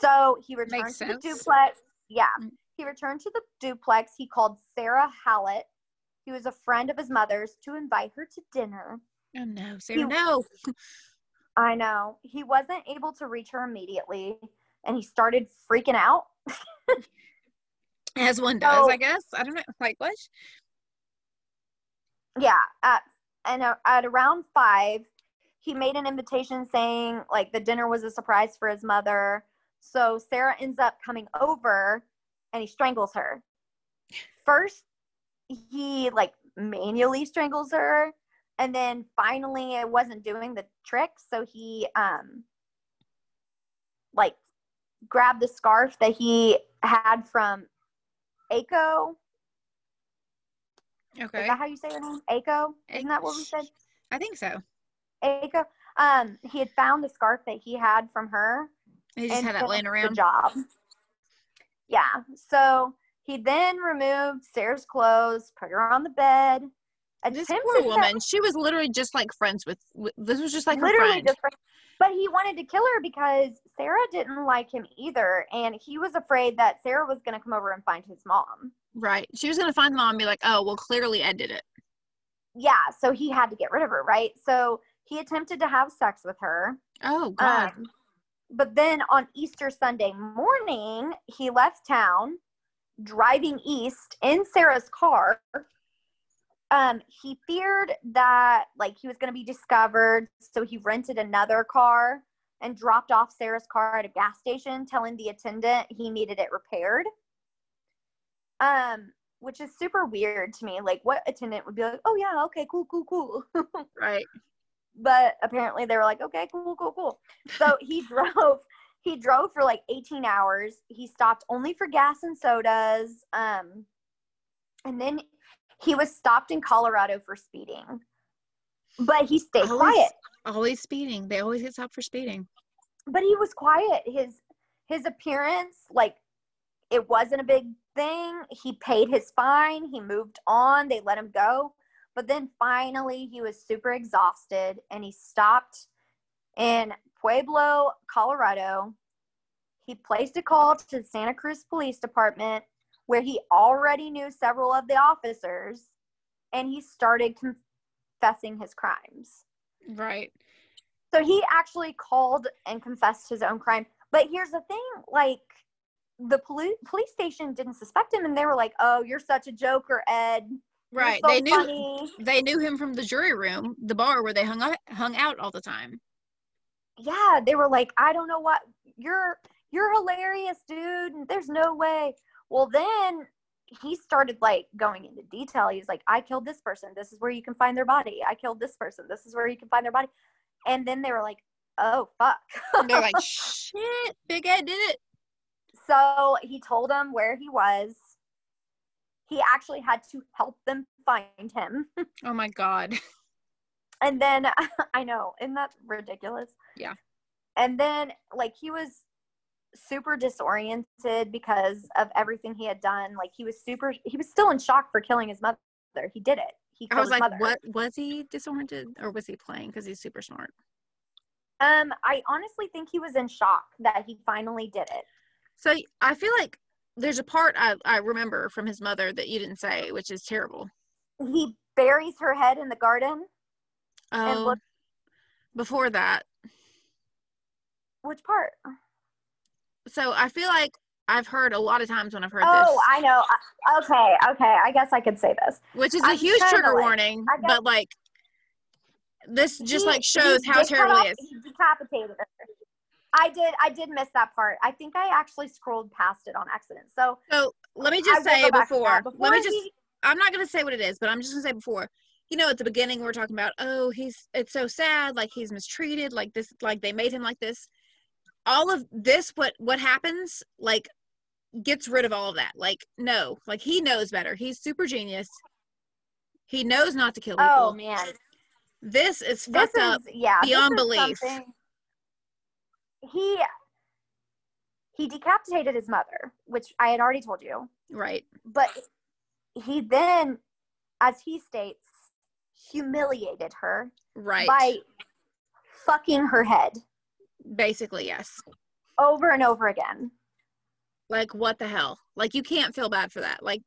So he returned
Makes
to the duplex. Yeah.
Mm.
He returned to the duplex. He called Sarah Hallett, He was a friend of his mother's, to invite her to dinner.
Oh no, Sarah,
He-
no.
I know. He wasn't able to reach her immediately, and he started freaking out.
As one does,
So-
I guess. I don't know. Like what?
yeah at and uh, at around five he made an invitation saying like the dinner was a surprise for his mother so sarah ends up coming over and he strangles her first he like manually strangles her and then finally it wasn't doing the trick so he um like grabbed the scarf that he had from Aiko
Okay.
is that how you say her name? Aiko? Isn't that what we said?
I think so.
Aiko. Um, he had found the scarf that he had from her
He just had that laying around.
Job. Yeah. So he then removed Sarah's clothes, put her on the bed.
This
attempted
poor
to-
woman. She was literally just like friends with. with- This was just like her
literally
friend.
just. But he wanted to kill her because Sarah didn't like him either, and he was afraid that Sarah was going to come over and find his mom.
Right. She was gonna find the mom and be like, "Oh, well, clearly Ed did it."
Yeah, so he had to get rid of her, right? So he attempted to have sex with her.
Oh God.
Um, but then on Easter Sunday morning, he left town driving east in Sarah's car. Um, he feared that like he was going to be discovered, so he rented another car and dropped off Sarah's car at a gas station, telling the attendant he needed it repaired. Um, which is super weird to me. Like, what attendant would be like, "Oh yeah, okay, cool, cool, cool."
right.
But apparently they were like, okay, cool, cool, cool. So he drove. He drove for like 18 hours. He stopped only for gas and sodas. Um, and then he was stopped in Colorado for speeding. But he stayed
Always-
quiet.
Always speeding. They always get stopped for speeding.
But he was quiet. His his appearance, like it wasn't a big thing. He paid his fine. He moved on. They let him go. But then finally, he was super exhausted and he stopped in Pueblo, Colorado. He placed a call to the Santa Cruz Police Department where he already knew several of the officers and he started confessing his crimes.
Right.
So he actually called and confessed his own crime. But here's the thing like, the police police station didn't suspect him and they were like, "Oh, you're such a joker, Ed."
Right.
so
they knew
funny."
they knew him from the jury room, the bar where they hung out hung out all the time.
yeah they were like i don't know what you're you're hilarious dude there's no way well then he started like going into detail he's like i killed this person this is where you can find their body i killed this person this is where you can find their body and then they were like oh fuck
And they're like, "Shit, Big Ed did it."
so he told them where he was he actually had to help them find him
Oh my God.
and then I know, isn't that ridiculous?
Yeah.
And then like he was super disoriented because of everything he had done. Like he was super he was still in shock for killing his mother. He did it. He
I was
his
like,
mother.
what was he disoriented or was he playing? Because he's super smart.
Um, I honestly think he was in shock that he finally did it.
So I feel like there's a part I, I remember from his mother that you didn't say, which is terrible.
He buries her head in the garden. And
Oh,
look-
before that.
Which part?
So I feel like I've heard a lot of times when I've heard
Oh,
this, Oh,
I know. Okay, okay. I guess I could say this.
which is a
I'm
huge trigger
like-
warning,
guess-
but like this just
He-
like shows how terrible
off-
he.
He decapitated her. I did. I did miss that part. I think I actually scrolled past it on accident. So
So let me just
will
say
to
before, let me
Before
just
he-
I'm not gonna say what it is, but I'm just gonna say before. You know, at the beginning we're talking about, oh, he's it's so sad, like he's mistreated, like this, like they made him like this. All of this, what what happens, like, gets rid of all of that. Like, no, like he knows better. He's super genius. He knows not to kill people.
Oh man,
This is
this
fucked
is
up.
yeah
beyond belief.
something- He he decapitated his mother, which I had already told you.
Right.
But he then, as he states, humiliated her
Right.
by fucking her head
Basically, yes.
over and over again.
Like, what the hell? Like, you can't feel bad for that. Like,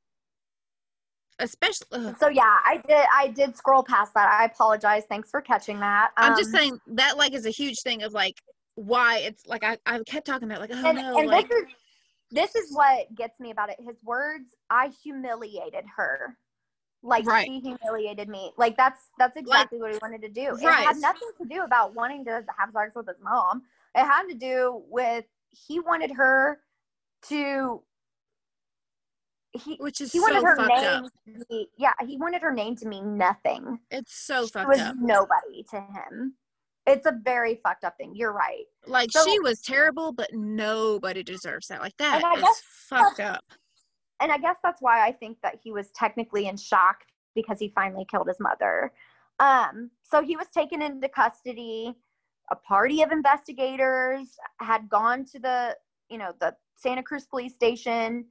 especially. ugh.
So yeah, I did. I did scroll past that. I apologize. Thanks for catching that.
I'm just
Um,
saying that like is a huge thing of like why it's like I, I kept talking about like oh
and,
no
and
like
this is this is what gets me about it. His words, I humiliated her. Like
Right.
she humiliated me. Like that's that's exactly what he wanted to do. It
Right.
had nothing to do about wanting to have sex with his mom. It had to do with he wanted her to he
which is
he
so
wanted her name
up.
to be yeah, he wanted her name to mean nothing.
It's so
she
fucked
was
up.
nobody to him. It's a very fucked up thing. You're right.
Like
so-
she was terrible, but nobody deserves that. Like that
And I guess
fucked up.
and I guess that's why I think that he was technically in shock because he finally killed his mother. Um, so he was taken into custody. A party of investigators had gone to the, you know, the Santa Cruz police station.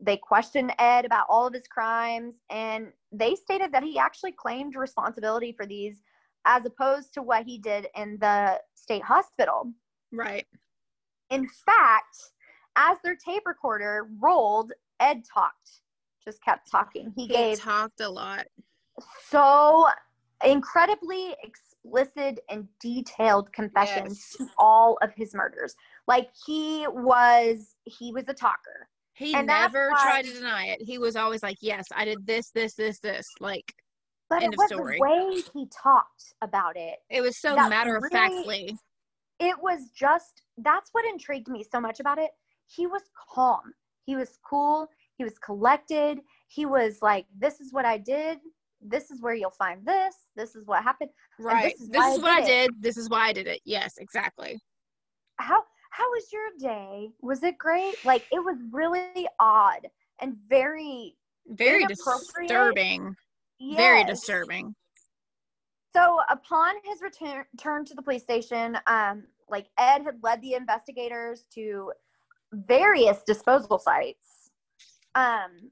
They questioned Ed about all of his crimes, and they stated that he actually claimed responsibility for these as opposed to what he did in the state hospital.
Right.
In fact, as their tape recorder rolled, Ed talked. just kept talking. He
He
gave
talked a lot.
so incredibly explicit and detailed confessions
Yes.
to all of his murders. Like he was he was a talker.
He
And
never tried to deny it. He was always like, "Yes, I did this, this, this, this." Like
But
End
it was
story.
the way he talked about it.
it was so matter of factly.
It was just that's what intrigued me so much about it. He was calm. He was cool. He was collected. He was like, This is what I did. This is where you'll find this. This is what happened.
Right.
this is
This is
I
what I
did it.
did. This is why I did it. Yes, exactly.
how how was your day? Was it great? Like it was really odd and very
Very
Inappropriate.
Disturbing. Very disturbing.
So upon his return return to the police station, um, like Ed had led the investigators to various disposal sites. Um,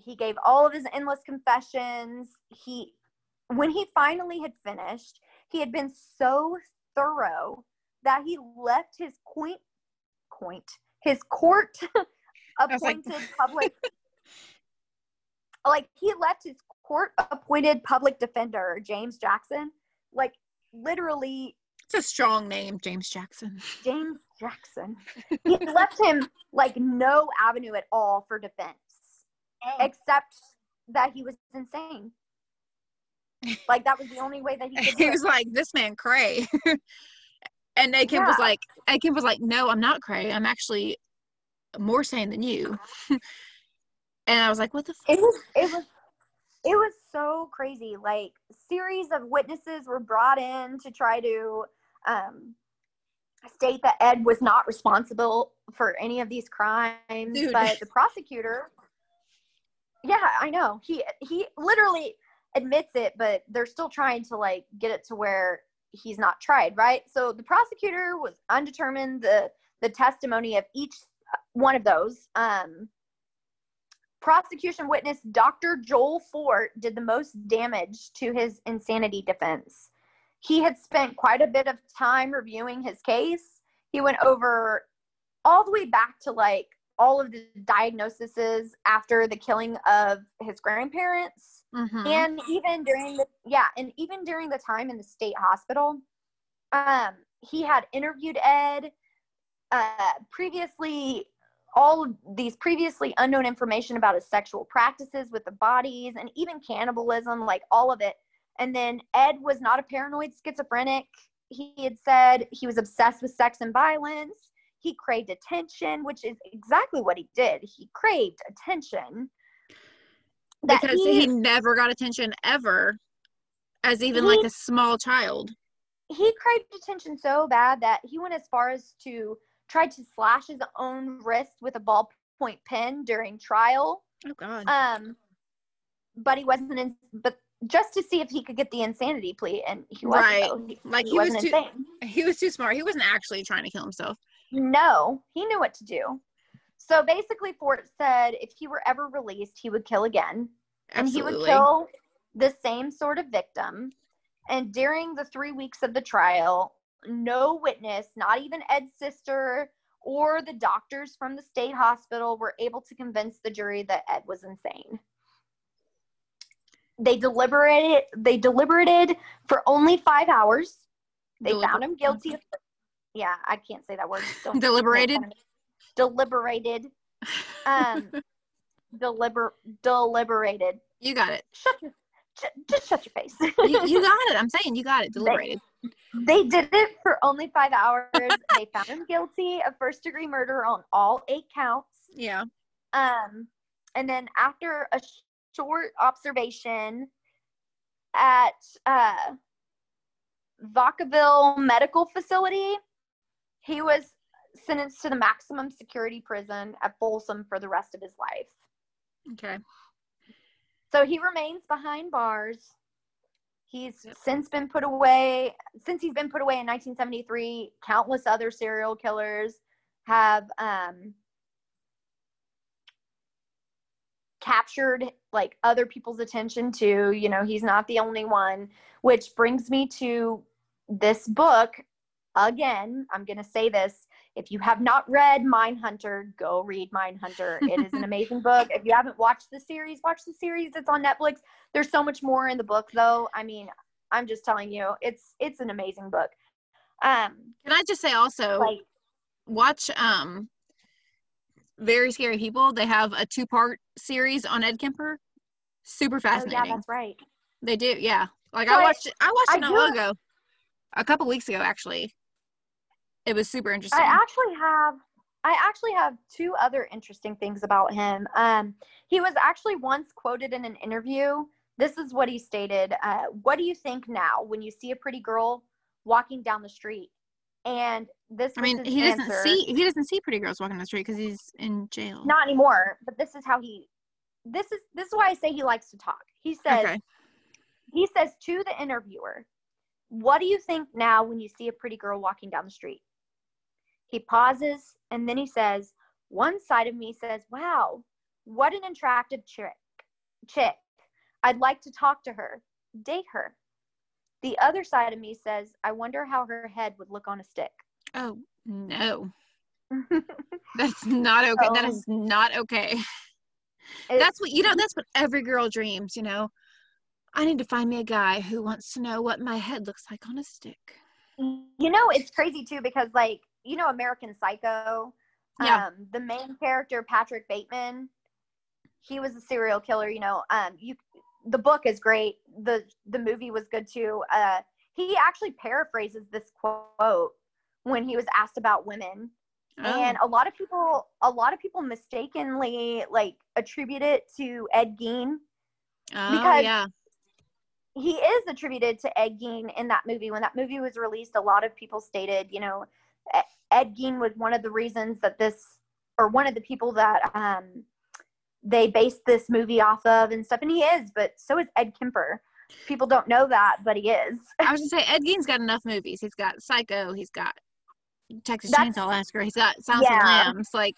he gave all of his endless confessions. He, when he finally had finished, he had been so thorough that he left his point, his court
was like-
appointed public like he left his court appointed public defender james jackson like literally
It's a strong name, James Jackson.
james jackson he left him like no avenue at all for defense oh. except that he was insane like that was the only way that he could do
he
it.
was like, "This man cray," and Aiken was
Yeah.
like, "Aiken was like, no, I'm not cray. I'm actually more sane than you." and I was like, "What the?" F-?
it was it was it was so crazy. Like series of witnesses were brought in to try to um state that ed was not responsible for any of these crimes
Dude.
but the prosecutor yeah i know. He he literally admits it but they're still trying to like get it to where he's not tried right? So the prosecutor was undetermined. The the testimony of each one of those um prosecution witness Dr. Joel Fort did the most damage to his insanity defense. He had spent quite a bit of time reviewing his case. He went over all the way back to like all of the diagnoses after the killing of his grandparents
Mhm.
and even during the yeah and even during the time in the state hospital um he had interviewed ed uh previously all of these previously unknown information about his sexual practices with the bodies and even cannibalism like all of it. And then ed was not a paranoid schizophrenic. He had said he was obsessed with sex and violence. He craved attention which is exactly what he did. He craved attention.
Because he, never got attention ever, as even
He-
like a small child.
he craved attention so bad that he went as far as to try to slash his own wrist with a ballpoint pen during trial.
Oh God.
Um, but he wasn't in, but just to see if he could get the insanity plea, and he wasn't.
Right.
though. He,
Like,
he
he was
wasn't
too-
insane.
he was too smart. He wasn't actually trying to kill himself.
No, he knew what to do. So basically, Fort said if he were ever released, he would kill again. and he would kill the same sort of victim. And during the three weeks of the trial, no witness, not even Ed's sister or the doctors from the state hospital, were able to convince the jury that Ed was insane. They deliberated. They deliberated for only five hours. They
Deliber-
found him guilty. Of, yeah, I can't say that word. Don't-
Deliberated?
Deliberated. Um, deliber deliberated.
You got it.
Shut your, sh- just shut your face.
You, you got it. I'm saying you got it. Deliberated.
They did it for only five hours. they found him guilty of first degree murder on all eight counts.
Yeah.
Um, and then after a sh- short observation at uh, Vacaville Medical Facility, he was sentenced to the maximum security prison at Folsom for the rest of his life.
Okay.
So he remains behind bars. He's
Yep.
since been put away. Since he's been put away in 1973, countless other serial killers have um, captured like other people's attention too. You know, he's not the only one. Which brings me to this book. Again, I'm going to say this. If you have not read Mindhunter, go read Mindhunter. It is an amazing book. If you haven't watched the series, watch the series. It's on Netflix. There's so much more in the book though. I mean, I'm just telling you, it's it's an amazing book. Um
Can I just say also,
like
watch um, Very Scary People. They have a two-part series on Ed Kemper. Super fascinating.
oh yeah, that's right.
They do, yeah. Like
But
I watched. I watched it not long ago, a couple weeks ago actually. It was super interesting.
I actually have I actually have two other interesting things about him. Um, he was actually once quoted in an interview. This is what he stated. Uh, what do you think now when you see a pretty girl walking down the street? And this
I mean, he doesn't
answer.
see he doesn't see pretty girls walking down the street because he's in jail.
not anymore, but this is how he this is this is why I say he likes to talk. He says
okay.
he says to the interviewer, What do you think now when you see a pretty girl walking down the street? He pauses and then he says, One side of me says, Wow, what an attractive chick. chick. I'd like to talk to her, date her. The other side of me says, I wonder how her head would look on a stick.
Oh no, that's not okay. That
Oh.
is not okay.
It's-
That's what you know. That's what every girl dreams. You know, I need to find me a guy who wants to know what my head looks like on a stick.
you know it's crazy too because like you know american psycho
Yeah.
um the main character patrick bateman he was a serial killer you know um you the book is great the the movie was good too uh he actually paraphrases this quote when he was asked about women and
Oh,
a lot of people a lot of people mistakenly like attribute it to ed gein
oh
because-
yeah.
he is attributed to Ed Gein in that movie. When that movie was released, a lot of people stated, you know, Ed Gein was one of the reasons that this, or one of the people that um, they based this movie off of and stuff. And he is, but so is Ed Kemper. People don't know that, but he is.
I was gonna say Ed Gein's got enough movies. He's got Psycho. He's got Texas
That's-
Chainsaw Massacre. He's got Silence of the Lambs. Like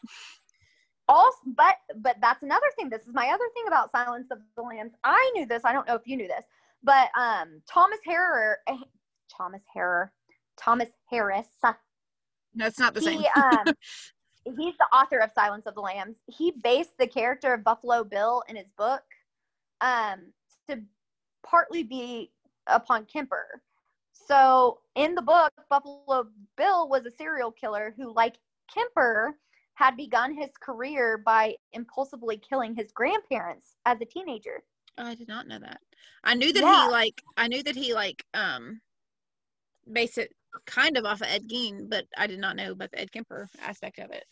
Also, but but that's another thing. This is my other thing about Silence of the Lambs. I knew this. I don't know if you knew this, but um, Thomas Harrer, eh, Thomas Harrer, Thomas Harris.
That's not the same.
um he's the author of silence of the lambs he based the character of buffalo bill in his book um to partly be upon kemper so in the book buffalo bill was a serial killer who like kemper had begun his career by impulsively killing his grandparents as a teenager
Oh, I did not know that. I knew that
Yeah.
he like I knew that he like um based it kind of off of Ed Gein, but I did not know about the Ed Kemper aspect of it.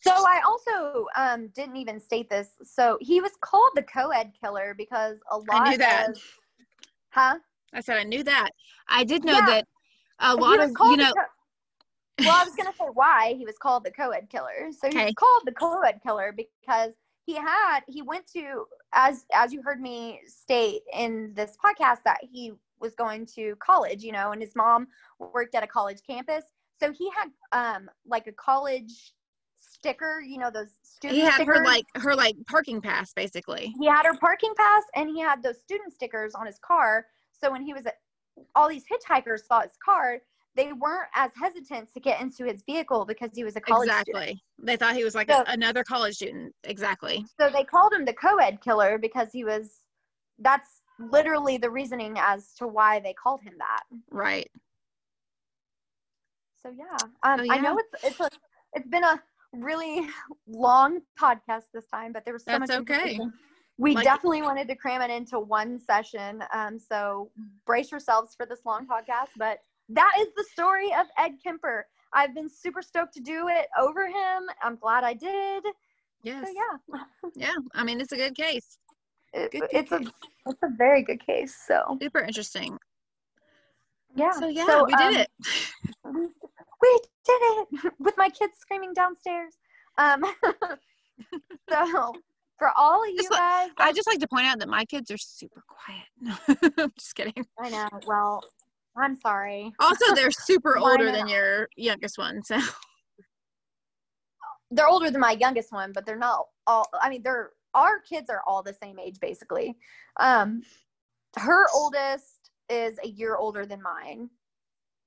So I also um, didn't even state this. So he was called the co-ed killer because a lot I
knew that.
of, huh?
I said I knew that. I did know
Yeah.
that a lot of you know
co- well, I was gonna say why he was called the co-ed killer. So he
Okay.
was called the co-ed killer because he had he went to as as you heard me state in this podcast that he was going to college, you know, and his mom worked at a college campus. So he had um like a college sticker, you know, those student
he had
stickers.
her like her like parking pass basically.
he had her parking pass and he had those student stickers on his car. So when he was at all these hitchhikers saw his car, they weren't as hesitant to get into his vehicle because he was a college
exactly.
student.
They thought he was like
So-
a, another college student. Exactly.
So they called him the co-ed killer because he was that's literally the reasoning as to why they called him that.
Right.
So yeah. Um
Oh,
I know it's it's a, it's been a really long podcast this time, but there was so
That's
much
okay.
We
Like-
definitely wanted to cram it into one session. Um, so brace yourselves for this long podcast. But that is the story of Ed Kemper. I've been super stoked to do it over him. I'm glad I did.
Yes.
So yeah,
Yeah. I mean, it's a good case.
It-
Good, good
it's a it's a very good case. So
Super interesting.
yeah,
So yeah,
So,
we did
um,
it.
We, we did it with my kids screaming downstairs. Um, so for all of you
Just like-
guys,
I just like to point out that my kids are super quiet. I'm just kidding.
I know. Well, I'm sorry.
Also, they're super older than your youngest one. So
they're older than my youngest one, but they're not all. I mean, they're our kids are all the same age basically. Um, her oldest is a year older than mine,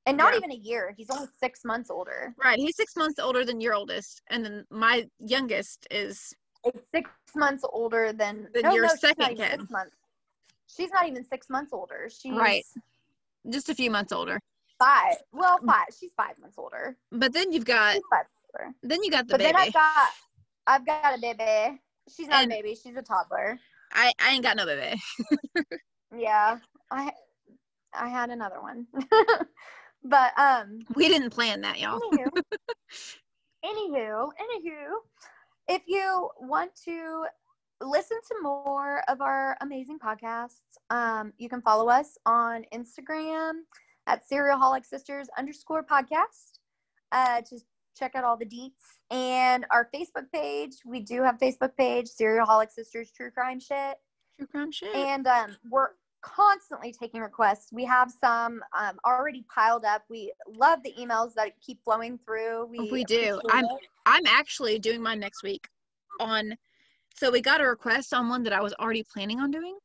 and not
Yeah.
even a year. He's only six months older.
Right. He's six months older than your oldest, and then my youngest is
Is six months older than,
Than
no,
your
no,
second kid.
Six months. She's not even six months older. She's
Right. just a few months older.
five. Well, five. She's five months older.
But then you've got
She's five older.
then you got the
But
baby.
then I've got, I've got a baby. She's not
And-
a baby. She's a toddler.
I I ain't got no baby.
Yeah, I, I had another one. but um,
We didn't plan that, y'all.
Anywho, anywho, anywho, if you want to listen to more of our amazing podcasts, um, you can follow us on Instagram at Serialholic Sisters underscore podcast uh, to check out all the deets and our Facebook page. We do have Facebook page, Serialholic Sisters True Crime Shit
True crime shit.
and um, we're constantly taking requests. We have some um, already piled up. We love the emails that keep flowing through. We,
We do. I'm-
it.
I'm actually doing mine next week on so we got a request on one that I was already planning on doing.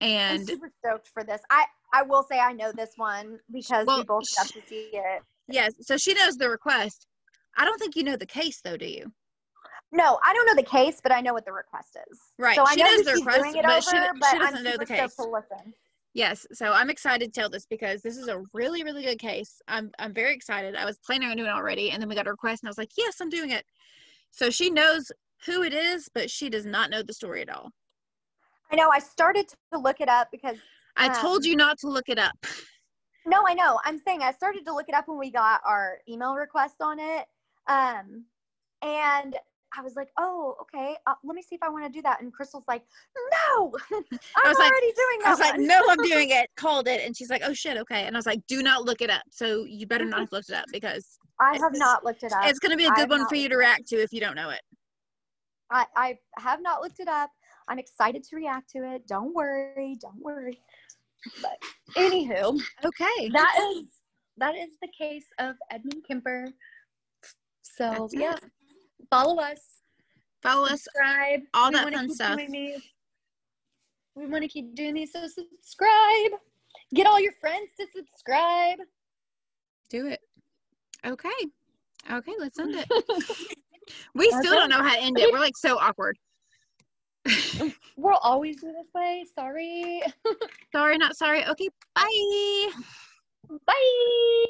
I'm
And
super stoked for this. I I will say I know this one because
Well,
we both got to see it.
Yes, so she knows the request. I don't think you know the case though, do you?
No, I don't know the case, but I know what the request is.
Right,
So I
she
know
knows the request,
doing it
but she
over,
d-
but
she doesn't
I'm
know the case.
to listen.
Yes, so I'm excited to tell this because this is a really, really good case. I'm I'm very excited. I was planning on doing it already, and then we got a request, and I was like, "Yes, I'm doing it." So she knows who it is, but she does not know the story at all.
I know. I started to look it up because
I told
Um,
you not to look it up.
No, I know. I'm saying I started to look it up when we got our email request on it. Um, and I was like, oh, okay. Uh, let me see if I want to do that. And Crystal's like, no, I'm
was like-
already doing that.
I was like, "No, I'm doing it." Called it, and she's like, "Oh shit, okay." And I was like, "Do not look it up." So you better not have looked it up because
I have not looked it up.
it's going to be a good one for you to react to if you don't know it.
I, I have not looked it up. I'm excited to react to it. Don't worry. Don't worry. But anywho,
Okay.
that is that is the case of Edmund Kemper. So
That's it.
yeah, follow us.
Follow us.
subscribe.
all
We
that fun stuff.
We want to keep doing these, so subscribe. Get all your friends to subscribe.
Do it. Okay. Okay, let's end it. We still don't know how to end it. We're like so awkward.
We'll always do this way. Sorry.
sorry, not sorry. Okay, bye.
Bye.